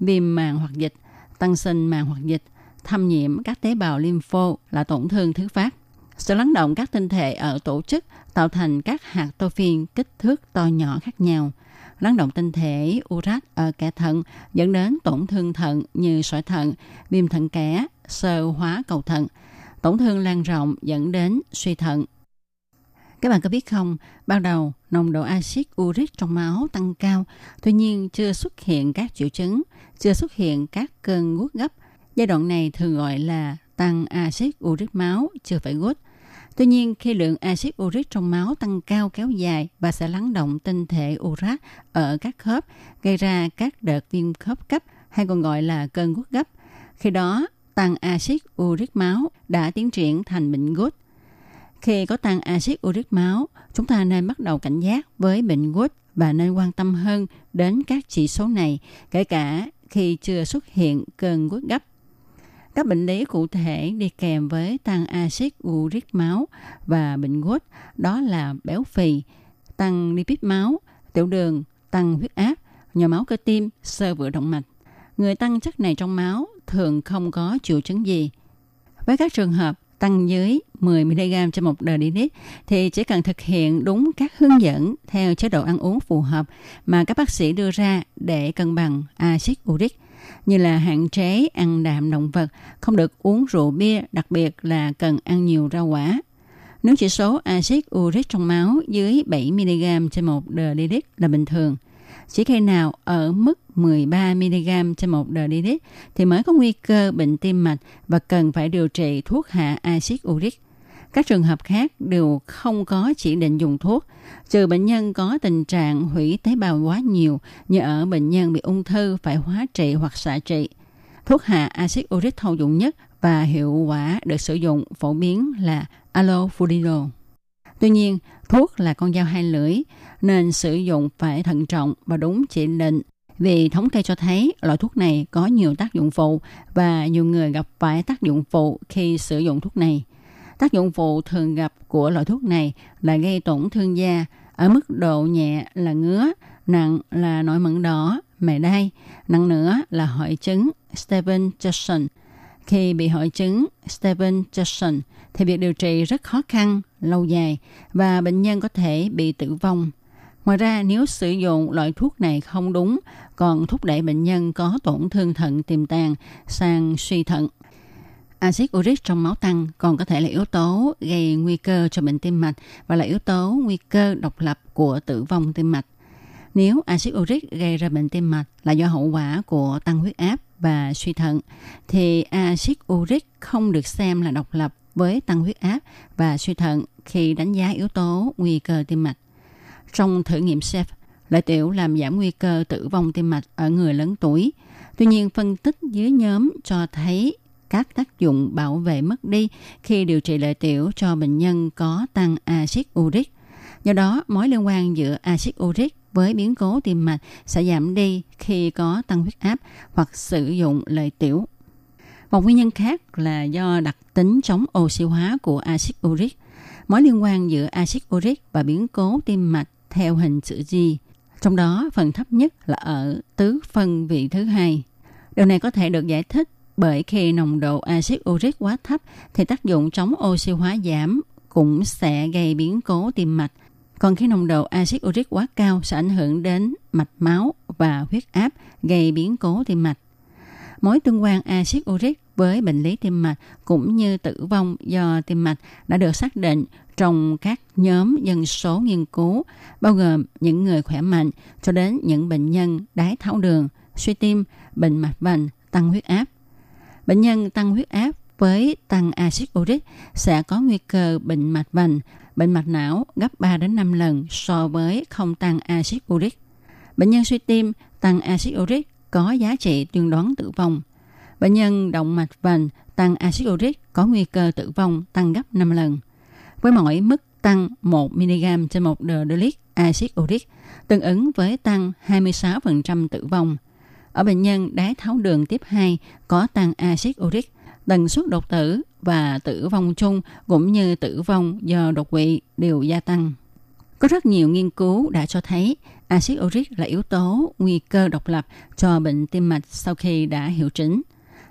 viêm màng hoặc dịch, tăng sinh màng hoặc dịch, thâm nhiễm các tế bào lympho là tổn thương thứ phát. Sự lắng động các tinh thể ở tổ chức tạo thành các hạt tô phiên kích thước to nhỏ khác nhau. Lắng động tinh thể urat ở kẻ thận dẫn đến tổn thương thận như sỏi thận, viêm thận kẽ, sơ hóa cầu thận. Tổn thương lan rộng dẫn đến suy thận. Các bạn có biết không, ban đầu nồng độ axit uric trong máu tăng cao, tuy nhiên chưa xuất hiện các triệu chứng, chưa xuất hiện các cơn gút gấp. Giai đoạn này thường gọi là tăng axit uric máu, chưa phải gút. Tuy nhiên, khi lượng axit uric trong máu tăng cao kéo dài và sẽ lắng động tinh thể urat ở các khớp, gây ra các đợt viêm khớp cấp hay còn gọi là cơn gút gấp. Khi đó, tăng axit uric máu đã tiến triển thành bệnh gút. Khi có tăng axit uric máu, chúng ta nên bắt đầu cảnh giác với bệnh gút và nên quan tâm hơn đến các chỉ số này, kể cả khi chưa xuất hiện cơn gút gấp. Các bệnh lý cụ thể đi kèm với tăng axit uric máu và bệnh gút đó là béo phì, tăng lipid máu, tiểu đường, tăng huyết áp, nhồi máu cơ tim, sơ vữa động mạch. Người tăng chất này trong máu thường không có triệu chứng gì. Với các trường hợp tăng dưới 10 mg trên một dl thì chỉ cần thực hiện đúng các hướng dẫn theo chế độ ăn uống phù hợp mà các bác sĩ đưa ra để cân bằng axit uric như là hạn chế ăn đạm động vật, không được uống rượu bia, đặc biệt là cần ăn nhiều rau quả. Nếu chỉ số axit uric trong máu dưới 7mg trên 1 dl là bình thường, chỉ khi nào ở mức 13mg trên 1 dl thì mới có nguy cơ bệnh tim mạch và cần phải điều trị thuốc hạ axit uric. Các trường hợp khác đều không có chỉ định dùng thuốc, trừ bệnh nhân có tình trạng hủy tế bào quá nhiều như ở bệnh nhân bị ung thư phải hóa trị hoặc xạ trị. Thuốc hạ axit uric hữu dụng nhất và hiệu quả được sử dụng phổ biến là allopurinol Tuy nhiên, thuốc là con dao hai lưỡi nên sử dụng phải thận trọng và đúng chỉ định vì thống kê cho thấy loại thuốc này có nhiều tác dụng phụ và nhiều người gặp phải tác dụng phụ khi sử dụng thuốc này. Tác dụng phụ thường gặp của loại thuốc này là gây tổn thương da, ở mức độ nhẹ là ngứa, nặng là nổi mẩn đỏ, mề đay, nặng nữa là hội chứng Steven Johnson. Khi bị hội chứng Steven Johnson thì việc điều trị rất khó khăn, lâu dài và bệnh nhân có thể bị tử vong. Ngoài ra, nếu sử dụng loại thuốc này không đúng, còn thúc đẩy bệnh nhân có tổn thương thận tiềm tàng sang suy thận. Axit uric trong máu tăng còn có thể là yếu tố gây nguy cơ cho bệnh tim mạch và là yếu tố nguy cơ độc lập của tử vong tim mạch. Nếu axit uric gây ra bệnh tim mạch là do hậu quả của tăng huyết áp và suy thận, thì axit uric không được xem là độc lập với tăng huyết áp và suy thận khi đánh giá yếu tố nguy cơ tim mạch. Trong thử nghiệm SEF, lợi tiểu làm giảm nguy cơ tử vong tim mạch ở người lớn tuổi. Tuy nhiên, phân tích dưới nhóm cho thấy các tác dụng bảo vệ mất đi khi điều trị lợi tiểu cho bệnh nhân có tăng axit uric. Do đó, mối liên quan giữa axit uric với biến cố tim mạch sẽ giảm đi khi có tăng huyết áp hoặc sử dụng lợi tiểu. Một nguyên nhân khác là do đặc tính chống oxy hóa của axit uric. Mối liên quan giữa axit uric và biến cố tim mạch theo hình chữ G. Trong đó, phần thấp nhất là ở tứ phân vị thứ hai. Điều này có thể được giải thích bởi khi nồng độ axit uric quá thấp thì tác dụng chống oxy hóa giảm cũng sẽ gây biến cố tim mạch. Còn khi nồng độ axit uric quá cao sẽ ảnh hưởng đến mạch máu và huyết áp gây biến cố tim mạch. Mối tương quan axit uric với bệnh lý tim mạch cũng như tử vong do tim mạch đã được xác định trong các nhóm dân số nghiên cứu, bao gồm những người khỏe mạnh cho đến những bệnh nhân đái tháo đường, suy tim, bệnh mạch vành, tăng huyết áp. Bệnh nhân tăng huyết áp với tăng axit uric sẽ có nguy cơ bệnh mạch vành, bệnh mạch não gấp 3 đến 5 lần so với không tăng axit uric. Bệnh nhân suy tim tăng axit uric có giá trị tuyên đoán tử vong. Bệnh nhân động mạch vành tăng axit uric có nguy cơ tử vong tăng gấp 5 lần. Với mỗi mức tăng 1 mg trên 1 ml axit uric tương ứng với tăng 26% tử vong. Ở bệnh nhân đái tháo đường tiếp 2 có tăng axit uric, tần suất đột tử và tử vong chung cũng như tử vong do đột quỵ đều gia tăng. Có rất nhiều nghiên cứu đã cho thấy axit uric là yếu tố nguy cơ độc lập cho bệnh tim mạch sau khi đã hiệu chỉnh.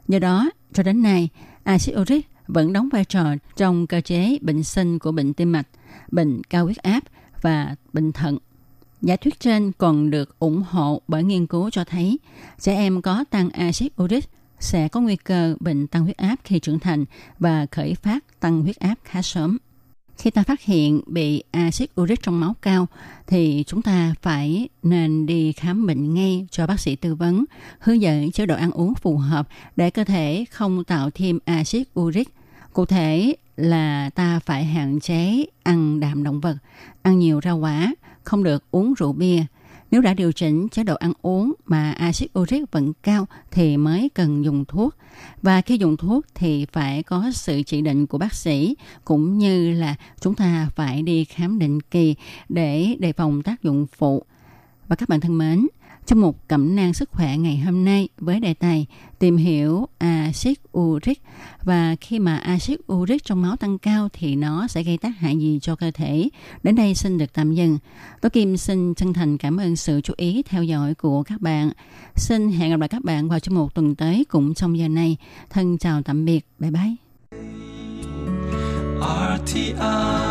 Do đó, cho đến nay, axit uric vẫn đóng vai trò trong cơ chế bệnh sinh của bệnh tim mạch, bệnh cao huyết áp và bệnh thận. Giả thuyết trên còn được ủng hộ bởi nghiên cứu cho thấy trẻ em có tăng axit uric sẽ có nguy cơ bệnh tăng huyết áp khi trưởng thành và khởi phát tăng huyết áp khá sớm. Khi ta phát hiện bị axit uric trong máu cao thì chúng ta phải nên đi khám bệnh ngay cho bác sĩ tư vấn, hướng dẫn chế độ ăn uống phù hợp để cơ thể không tạo thêm axit uric. Cụ thể là ta phải hạn chế ăn đạm động vật, ăn nhiều rau quả, không được uống rượu bia. Nếu đã điều chỉnh chế độ ăn uống mà axit uric vẫn cao thì mới cần dùng thuốc. Và khi dùng thuốc thì phải có sự chỉ định của bác sĩ cũng như là chúng ta phải đi khám định kỳ để đề phòng tác dụng phụ. Và các bạn thân mến, trong một cẩm nang sức khỏe ngày hôm nay, với đề tài tìm hiểu axit uric, và khi mà axit uric trong máu tăng cao thì nó sẽ gây tác hại gì cho cơ thể. Đến đây xin được tạm dừng. Tố Kim xin chân thành cảm ơn sự chú ý theo dõi của các bạn. Xin hẹn gặp lại các bạn vào trong một tuần tới cũng trong giờ này. Thân chào tạm biệt. Bye bye. RTI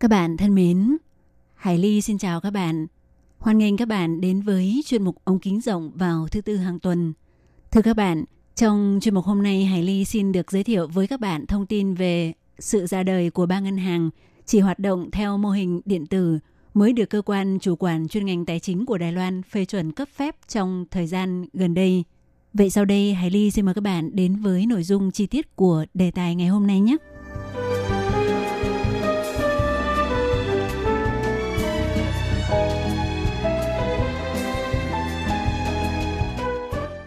Các bạn thân mến, Hải Ly xin chào các bạn. Hoan nghênh các bạn đến với chuyên mục ống kính rộng vào thứ tư hàng tuần. Thưa các bạn, trong chuyên mục hôm nay Hải Ly xin được giới thiệu với các bạn thông tin về sự ra đời của ba ngân hàng chỉ hoạt động theo mô hình điện tử mới được cơ quan chủ quản chuyên ngành tài chính của Đài Loan phê chuẩn cấp phép trong thời gian gần đây. Vậy sau đây Hải Ly xin mời các bạn đến với nội dung chi tiết của đề tài ngày hôm nay nhé.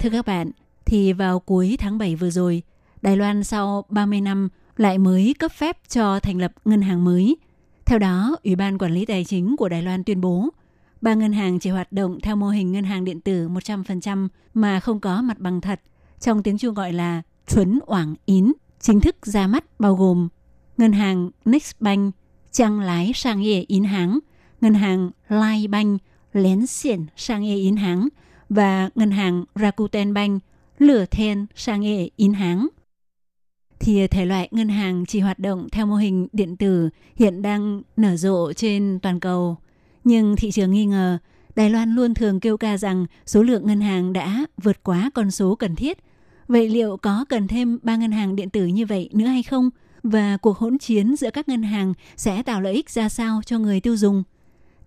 Thưa các bạn, thì vào cuối tháng 7 vừa rồi, Đài Loan sau 30 năm lại mới cấp phép cho thành lập ngân hàng mới. Theo đó, Ủy ban Quản lý Tài chính của Đài Loan tuyên bố, ba ngân hàng chỉ hoạt động theo mô hình ngân hàng điện tử 100% mà không có mặt bằng thật, trong tiếng Trung gọi là chuẩn oảng ín, chính thức ra mắt bao gồm ngân hàng Next Bank, Trang Lái Sang Ye Yến hãng, ngân hàng Lai Bank, Lén Xiển Sang Ye Yến hãng và ngân hàng Rakuten Bank, Lửa Thiên Sang Ye in hãng. thì thể loại ngân hàng chỉ hoạt động theo mô hình điện tử hiện đang nở rộ trên toàn cầu. Nhưng thị trường nghi ngờ, Đài Loan luôn thường kêu ca rằng số lượng ngân hàng đã vượt quá con số cần thiết. Vậy liệu có cần thêm ba ngân hàng điện tử như vậy nữa hay không? Và cuộc hỗn chiến giữa các ngân hàng sẽ tạo lợi ích ra sao cho người tiêu dùng?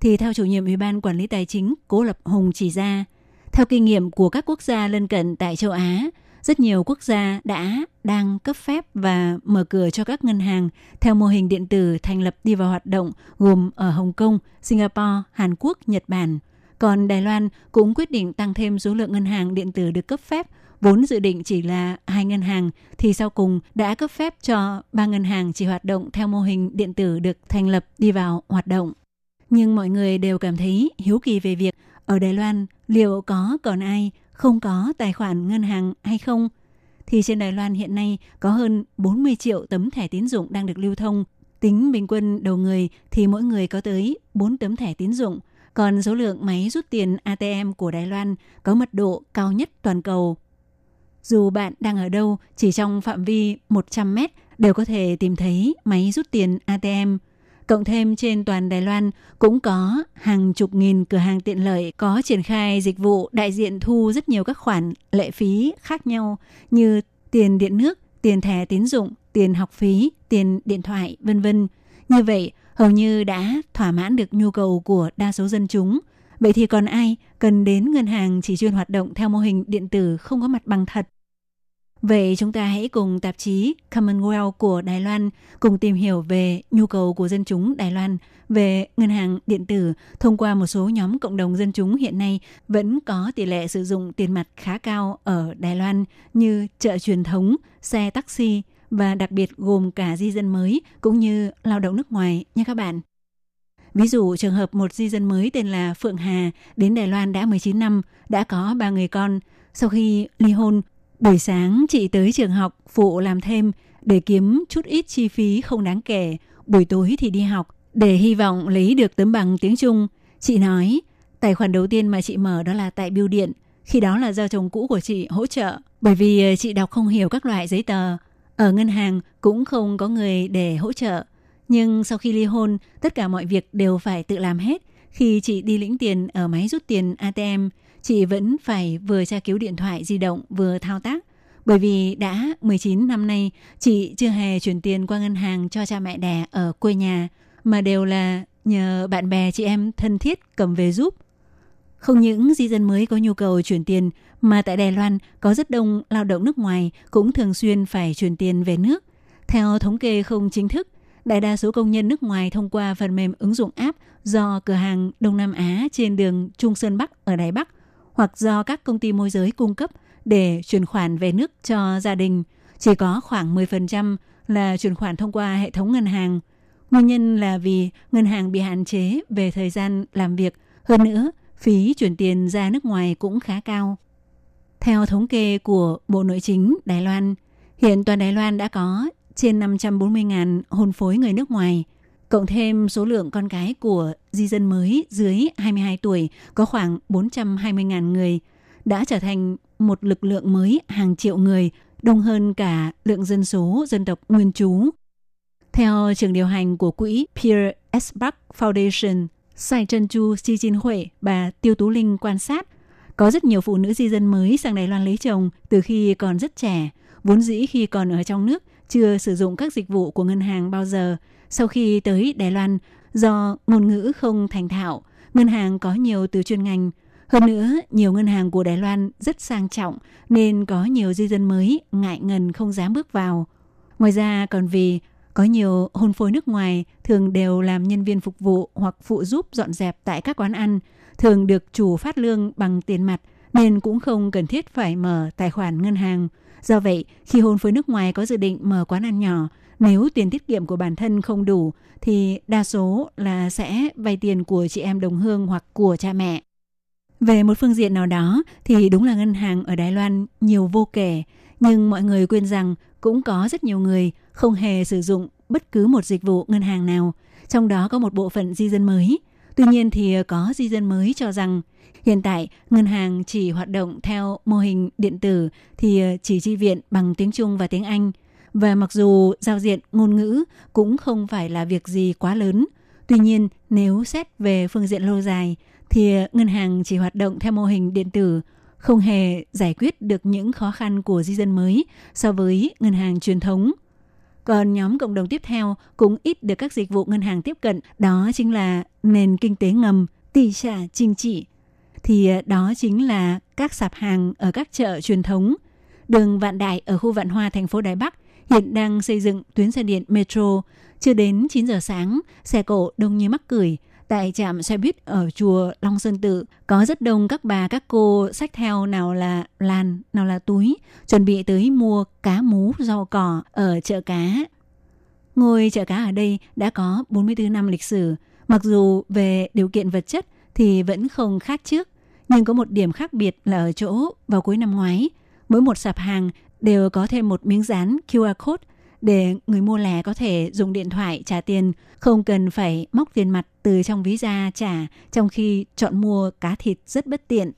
Thì theo chủ nhiệm Ủy ban Quản lý Tài chính Cố Lập Hùng chỉ ra, theo kinh nghiệm của các quốc gia lân cận tại châu Á, rất nhiều quốc gia đã đang cấp phép và mở cửa cho các ngân hàng theo mô hình điện tử thành lập đi vào hoạt động gồm ở Hồng Kông, Singapore, Hàn Quốc, Nhật Bản. Còn Đài Loan cũng quyết định tăng thêm số lượng ngân hàng điện tử được cấp phép vốn dự định chỉ là hai ngân hàng thì sau cùng đã cấp phép cho ba ngân hàng chỉ hoạt động theo mô hình điện tử được thành lập đi vào hoạt động. Nhưng mọi người đều cảm thấy hiếu kỳ về việc ở Đài Loan liệu có còn ai không có tài khoản ngân hàng hay không, thì trên Đài Loan hiện nay có hơn 40 triệu tấm thẻ tín dụng đang được lưu thông. Tính bình quân đầu người thì mỗi người có tới 4 tấm thẻ tín dụng. Còn số lượng máy rút tiền ATM của Đài Loan có mật độ cao nhất toàn cầu. Dù bạn đang ở đâu, chỉ trong phạm vi 100 mét đều có thể tìm thấy máy rút tiền ATM – Cộng thêm trên toàn Đài Loan cũng có hàng chục nghìn cửa hàng tiện lợi có triển khai dịch vụ đại diện thu rất nhiều các khoản lệ phí khác nhau như tiền điện nước, tiền thẻ tín dụng, tiền học phí, tiền điện thoại, vân vân. Như vậy, hầu như đã thỏa mãn được nhu cầu của đa số dân chúng. Vậy thì còn ai cần đến ngân hàng chỉ chuyên hoạt động theo mô hình điện tử không có mặt bằng thật Vậy chúng ta hãy cùng tạp chí Commonwealth của Đài Loan cùng tìm hiểu về nhu cầu của dân chúng Đài Loan về ngân hàng điện tử thông qua một số nhóm cộng đồng dân chúng hiện nay vẫn có tỷ lệ sử dụng tiền mặt khá cao ở Đài Loan như chợ truyền thống, xe taxi và đặc biệt gồm cả di dân mới cũng như lao động nước ngoài nha các bạn. Ví dụ trường hợp một di dân mới tên là Phượng Hà đến Đài Loan đã 19 năm, đã có ba người con. Sau khi ly hôn, Buổi sáng chị tới trường học phụ làm thêm để kiếm chút ít chi phí không đáng kể. Buổi tối thì đi học để hy vọng lấy được tấm bằng tiếng Trung. Chị nói, tài khoản đầu tiên mà chị mở đó là tại bưu điện. Khi đó là do chồng cũ của chị hỗ trợ. Bởi vì ờ, chị đọc không hiểu các loại giấy tờ. Ở ngân hàng cũng không có người để hỗ trợ. Nhưng sau khi ly hôn, tất cả mọi việc đều phải tự làm hết. Khi chị đi lĩnh tiền ở máy rút tiền ATM, chị vẫn phải vừa tra cứu điện thoại di động vừa thao tác. Bởi vì đã 19 năm nay, chị chưa hề chuyển tiền qua ngân hàng cho cha mẹ đẻ ở quê nhà, mà đều là nhờ bạn bè chị em thân thiết cầm về giúp. Không những di dân mới có nhu cầu chuyển tiền, mà tại Đài Loan có rất đông lao động nước ngoài cũng thường xuyên phải chuyển tiền về nước. Theo thống kê không chính thức, đại đa số công nhân nước ngoài thông qua phần mềm ứng dụng app do cửa hàng Đông Nam Á trên đường Trung Sơn Bắc ở Đài Bắc hoặc do các công ty môi giới cung cấp để chuyển khoản về nước cho gia đình. Chỉ có khoảng 10% là chuyển khoản thông qua hệ thống ngân hàng. Nguyên nhân là vì ngân hàng bị hạn chế về thời gian làm việc. Hơn nữa, phí chuyển tiền ra nước ngoài cũng khá cao. Theo thống kê của Bộ Nội chính Đài Loan, hiện toàn Đài Loan đã có trên 540.000 hôn phối người nước ngoài, cộng thêm số lượng con cái của di dân mới dưới 22 tuổi có khoảng 420.000 người, đã trở thành một lực lượng mới hàng triệu người, đông hơn cả lượng dân số dân tộc nguyên trú. Theo trường điều hành của quỹ Pierre S. Buck Foundation, Sai Trân Chu chi Jin Huệ, bà Tiêu Tú Linh quan sát, có rất nhiều phụ nữ di dân mới sang Đài Loan lấy chồng từ khi còn rất trẻ, vốn dĩ khi còn ở trong nước chưa sử dụng các dịch vụ của ngân hàng bao giờ. Sau khi tới Đài Loan, do ngôn ngữ không thành thạo, ngân hàng có nhiều từ chuyên ngành. Hơn nữa, nhiều ngân hàng của Đài Loan rất sang trọng nên có nhiều di dân mới ngại ngần không dám bước vào. Ngoài ra còn vì có nhiều hôn phối nước ngoài thường đều làm nhân viên phục vụ hoặc phụ giúp dọn dẹp tại các quán ăn, thường được chủ phát lương bằng tiền mặt nên cũng không cần thiết phải mở tài khoản ngân hàng. Do vậy, khi hôn phối nước ngoài có dự định mở quán ăn nhỏ, nếu tiền tiết kiệm của bản thân không đủ thì đa số là sẽ vay tiền của chị em đồng hương hoặc của cha mẹ. Về một phương diện nào đó thì đúng là ngân hàng ở Đài Loan nhiều vô kể, nhưng mọi người quên rằng cũng có rất nhiều người không hề sử dụng bất cứ một dịch vụ ngân hàng nào, trong đó có một bộ phận di dân mới. Tuy nhiên thì có di dân mới cho rằng hiện tại ngân hàng chỉ hoạt động theo mô hình điện tử thì chỉ chi viện bằng tiếng Trung và tiếng Anh. Và mặc dù giao diện ngôn ngữ cũng không phải là việc gì quá lớn, tuy nhiên nếu xét về phương diện lâu dài thì ngân hàng chỉ hoạt động theo mô hình điện tử không hề giải quyết được những khó khăn của di dân mới so với ngân hàng truyền thống. Còn nhóm cộng đồng tiếp theo cũng ít được các dịch vụ ngân hàng tiếp cận, đó chính là nền kinh tế ngầm, tỷ trả chính trị. Thì đó chính là các sạp hàng ở các chợ truyền thống. Đường Vạn Đại ở khu Vạn Hoa, thành phố Đài Bắc hiện đang xây dựng tuyến xe điện metro. Chưa đến 9 giờ sáng, xe cộ đông như mắc cười, tại trạm xe buýt ở chùa Long Sơn Tự có rất đông các bà các cô sách theo nào là làn, nào là túi, chuẩn bị tới mua cá mú rau cỏ ở chợ cá. Ngôi chợ cá ở đây đã có 44 năm lịch sử, mặc dù về điều kiện vật chất thì vẫn không khác trước, nhưng có một điểm khác biệt là ở chỗ vào cuối năm ngoái, mỗi một sạp hàng đều có thêm một miếng dán QR code để người mua lẻ có thể dùng điện thoại trả tiền, không cần phải móc tiền mặt từ trong ví ra trả, trong khi chọn mua cá thịt rất bất tiện.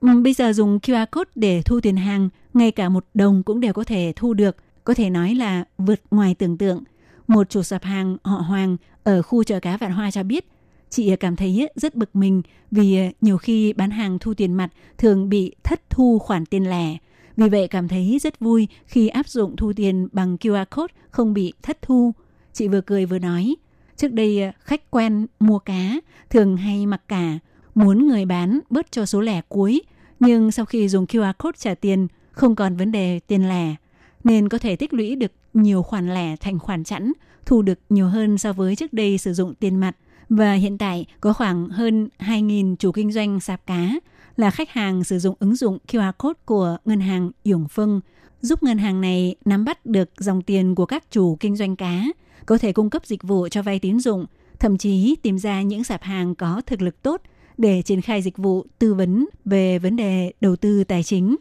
Bây giờ dùng QR code để thu tiền hàng, ngay cả một đồng cũng đều có thể thu được, có thể nói là vượt ngoài tưởng tượng. Một chủ sạp hàng họ Hoàng ở khu chợ cá Vạn Hoa cho biết, chị cảm thấy rất bực mình vì nhiều khi bán hàng thu tiền mặt thường bị thất thu khoản tiền lẻ. Vì vậy cảm thấy rất vui khi áp dụng thu tiền bằng QR code không bị thất thu. Chị vừa cười vừa nói, trước đây ờ, khách quen mua cá thường hay mặc cả, muốn người bán bớt cho số lẻ cuối, nhưng sau khi dùng QR code trả tiền không còn vấn đề tiền lẻ, nên có thể tích lũy được nhiều khoản lẻ thành khoản chẵn, thu được nhiều hơn so với trước đây sử dụng tiền mặt. Và hiện tại có khoảng hơn 2.000 chủ kinh doanh sạp cá là khách hàng sử dụng ứng dụng QR code của ngân hàng Yổng Phân, giúp ngân hàng này nắm bắt được dòng tiền của các chủ kinh doanh cá, có thể cung cấp dịch vụ cho vay tín dụng, thậm chí tìm ra những sạp hàng có thực lực tốt để triển khai dịch vụ tư vấn về vấn đề đầu tư tài chính.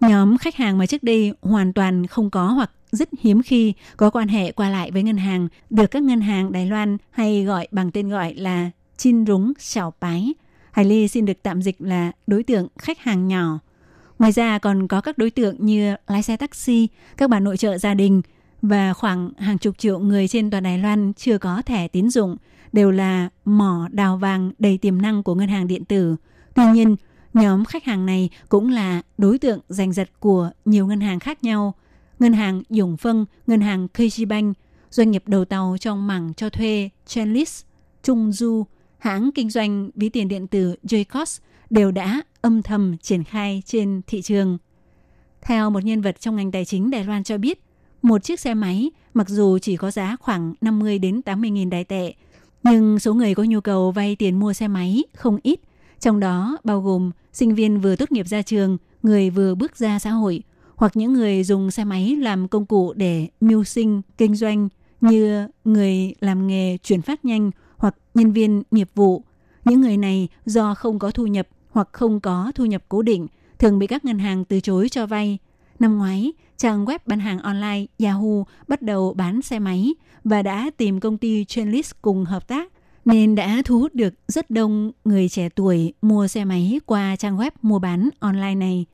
Nhóm khách hàng mà trước đây hoàn toàn không có hoặc rất hiếm khi có quan hệ qua lại với ngân hàng được các ngân hàng Đài Loan hay gọi bằng tên gọi là Chin Rúng xào Pái Hải Ly xin được tạm dịch là đối tượng khách hàng nhỏ. Ngoài ra còn có các đối tượng như lái xe taxi, các bà nội trợ gia đình và khoảng hàng chục triệu người trên toàn Đài Loan chưa có thẻ tín dụng đều là mỏ đào vàng đầy tiềm năng của ngân hàng điện tử. Tuy nhiên, nhóm khách hàng này cũng là đối tượng giành giật của nhiều ngân hàng khác nhau. Ngân hàng Dũng Phân, ngân hàng Bank, doanh nghiệp đầu tàu trong mảng cho thuê Chenlis, Trung Du, hãng kinh doanh ví tiền điện tử Jcos đều đã âm thầm triển khai trên thị trường. Theo một nhân vật trong ngành tài chính Đài Loan cho biết, một chiếc xe máy mặc dù chỉ có giá khoảng 50 đến 80 nghìn đài tệ, nhưng số người có nhu cầu vay tiền mua xe máy không ít, trong đó bao gồm sinh viên vừa tốt nghiệp ra trường, người vừa bước ra xã hội, hoặc những người dùng xe máy làm công cụ để mưu sinh, kinh doanh như người làm nghề chuyển phát nhanh hoặc nhân viên nghiệp vụ. Những người này do không có thu nhập hoặc không có thu nhập cố định, thường bị các ngân hàng từ chối cho vay. Năm ngoái, trang web bán hàng online Yahoo bắt đầu bán xe máy và đã tìm công ty Chainlist cùng hợp tác nên đã thu hút được rất đông người trẻ tuổi mua xe máy qua trang web mua bán online này.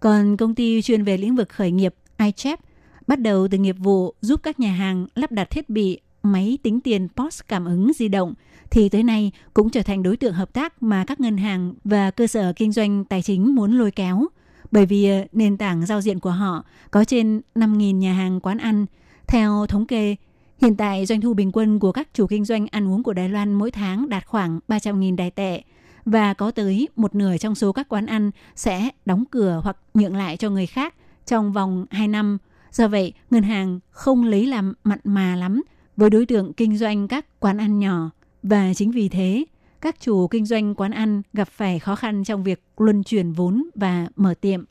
Còn công ty chuyên về lĩnh vực khởi nghiệp iChep bắt đầu từ nghiệp vụ giúp các nhà hàng lắp đặt thiết bị máy tính tiền POS cảm ứng di động thì tới nay cũng trở thành đối tượng hợp tác mà các ngân hàng và cơ sở kinh doanh tài chính muốn lôi kéo. Bởi vì ờ, nền tảng giao diện của họ có trên 5.000 nhà hàng quán ăn. Theo thống kê, hiện tại doanh thu bình quân của các chủ kinh doanh ăn uống của Đài Loan mỗi tháng đạt khoảng 300.000 đài tệ và có tới một nửa trong số các quán ăn sẽ đóng cửa hoặc nhượng lại cho người khác trong vòng 2 năm. Do vậy, ngân hàng không lấy làm mặn mà lắm với đối tượng kinh doanh các quán ăn nhỏ. Và chính vì thế, các chủ kinh doanh quán ăn gặp phải khó khăn trong việc luân chuyển vốn và mở tiệm.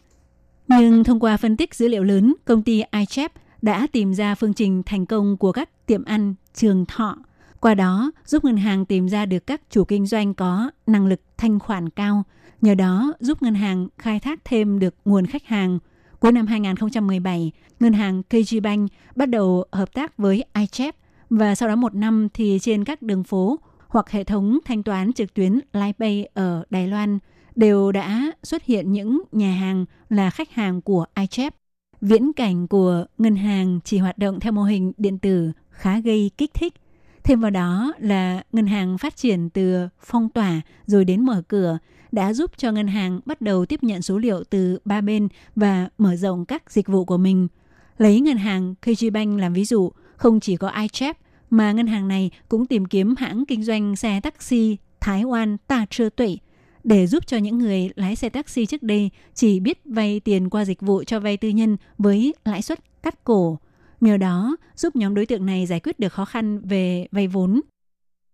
Nhưng thông qua phân tích dữ liệu lớn, công ty iChep đã tìm ra phương trình thành công của các tiệm ăn trường thọ. Qua đó, giúp ngân hàng tìm ra được các chủ kinh doanh có năng lực thanh khoản cao. Nhờ đó, giúp ngân hàng khai thác thêm được nguồn khách hàng. Cuối năm 2017, ngân hàng KG Bank bắt đầu hợp tác với iChep và sau đó một năm thì trên các đường phố hoặc hệ thống thanh toán trực tuyến LivePay ở Đài Loan đều đã xuất hiện những nhà hàng là khách hàng của iChep. Viễn cảnh của ngân hàng chỉ hoạt động theo mô hình điện tử khá gây kích thích. Thêm vào đó là ngân hàng phát triển từ phong tỏa rồi đến mở cửa đã giúp cho ngân hàng bắt đầu tiếp nhận số liệu từ ba bên và mở rộng các dịch vụ của mình. Lấy ngân hàng KG Bank làm ví dụ, không chỉ có iChep mà ngân hàng này cũng tìm kiếm hãng kinh doanh xe taxi Thái Oan Ta Trơ Tuệ để giúp cho những người lái xe taxi trước đây chỉ biết vay tiền qua dịch vụ cho vay tư nhân với lãi suất cắt cổ. Nhờ đó giúp nhóm đối tượng này giải quyết được khó khăn về vay vốn.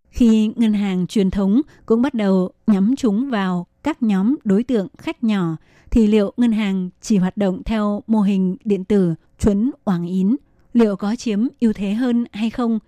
Khi ngân hàng truyền thống cũng bắt đầu nhắm chúng vào các nhóm đối tượng khách nhỏ thì liệu ngân hàng chỉ hoạt động theo mô hình điện tử chuẩn oảng yến? Liệu có chiếm ưu thế hơn hay không?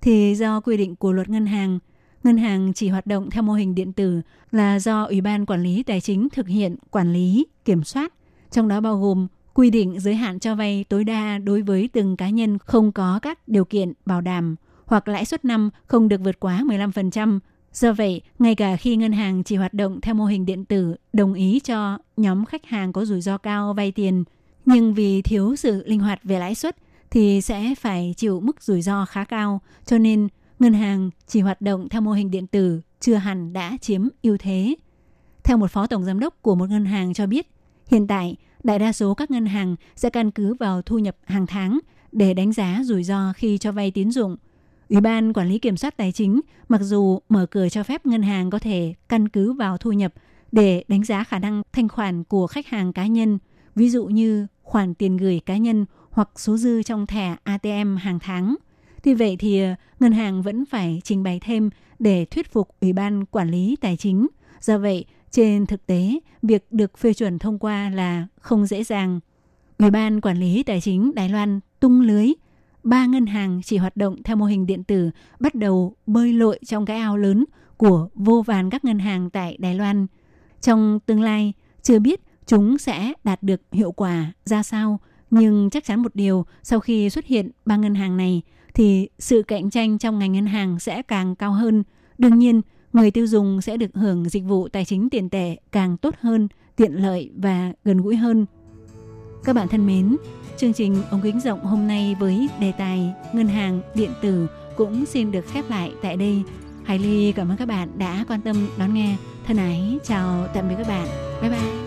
Thì do quy định của luật ngân hàng ngân hàng chỉ hoạt động theo mô hình điện tử là do Ủy ban Quản lý Tài chính thực hiện quản lý, kiểm soát, trong đó bao gồm quy định giới hạn cho vay tối đa đối với từng cá nhân không có các điều kiện bảo đảm hoặc lãi suất năm không được vượt quá 15%. Do vậy, ngay cả khi ngân hàng chỉ hoạt động theo mô hình điện tử đồng ý cho nhóm khách hàng có rủi ro cao vay tiền, nhưng vì thiếu sự linh hoạt về lãi suất thì sẽ phải chịu mức rủi ro khá cao, cho nên ngân hàng chỉ hoạt động theo mô hình điện tử chưa hẳn đã chiếm ưu thế. Theo một phó tổng giám đốc của một ngân hàng cho biết, hiện tại đại đa số các ngân hàng sẽ căn cứ vào thu nhập hàng tháng để đánh giá rủi ro khi cho vay tín dụng. Ủy ban quản lý kiểm soát tài chính mặc dù mở cửa cho phép ngân hàng có thể căn cứ vào thu nhập để đánh giá khả năng thanh khoản của khách hàng cá nhân, ví dụ như khoản tiền gửi cá nhân hoặc số dư trong thẻ ATM hàng tháng. Tuy vậy thì ngân hàng vẫn phải trình bày thêm để thuyết phục Ủy ban Quản lý Tài chính. Do vậy, trên thực tế, việc được phê chuẩn thông qua là không dễ dàng. Ủy ban Quản lý Tài chính Đài Loan tung lưới ba ngân hàng chỉ hoạt động theo mô hình điện tử bắt đầu bơi lội trong cái ao lớn của vô vàn các ngân hàng tại Đài Loan. Trong tương lai, chưa biết chúng sẽ đạt được hiệu quả ra sao, nhưng chắc chắn một điều, sau khi xuất hiện ba ngân hàng này thì sự cạnh tranh trong ngành ngân hàng sẽ càng cao hơn. Đương nhiên, người tiêu dùng sẽ được hưởng dịch vụ tài chính tiền tệ càng tốt hơn, tiện lợi và gần gũi hơn. Các bạn thân mến, chương trình ống kính rộng hôm nay với đề tài ngân hàng điện tử cũng xin được khép lại tại đây. Hải Ly cảm ơn các bạn đã quan tâm đón nghe. Thân ái, chào tạm biệt các bạn. Bye bye.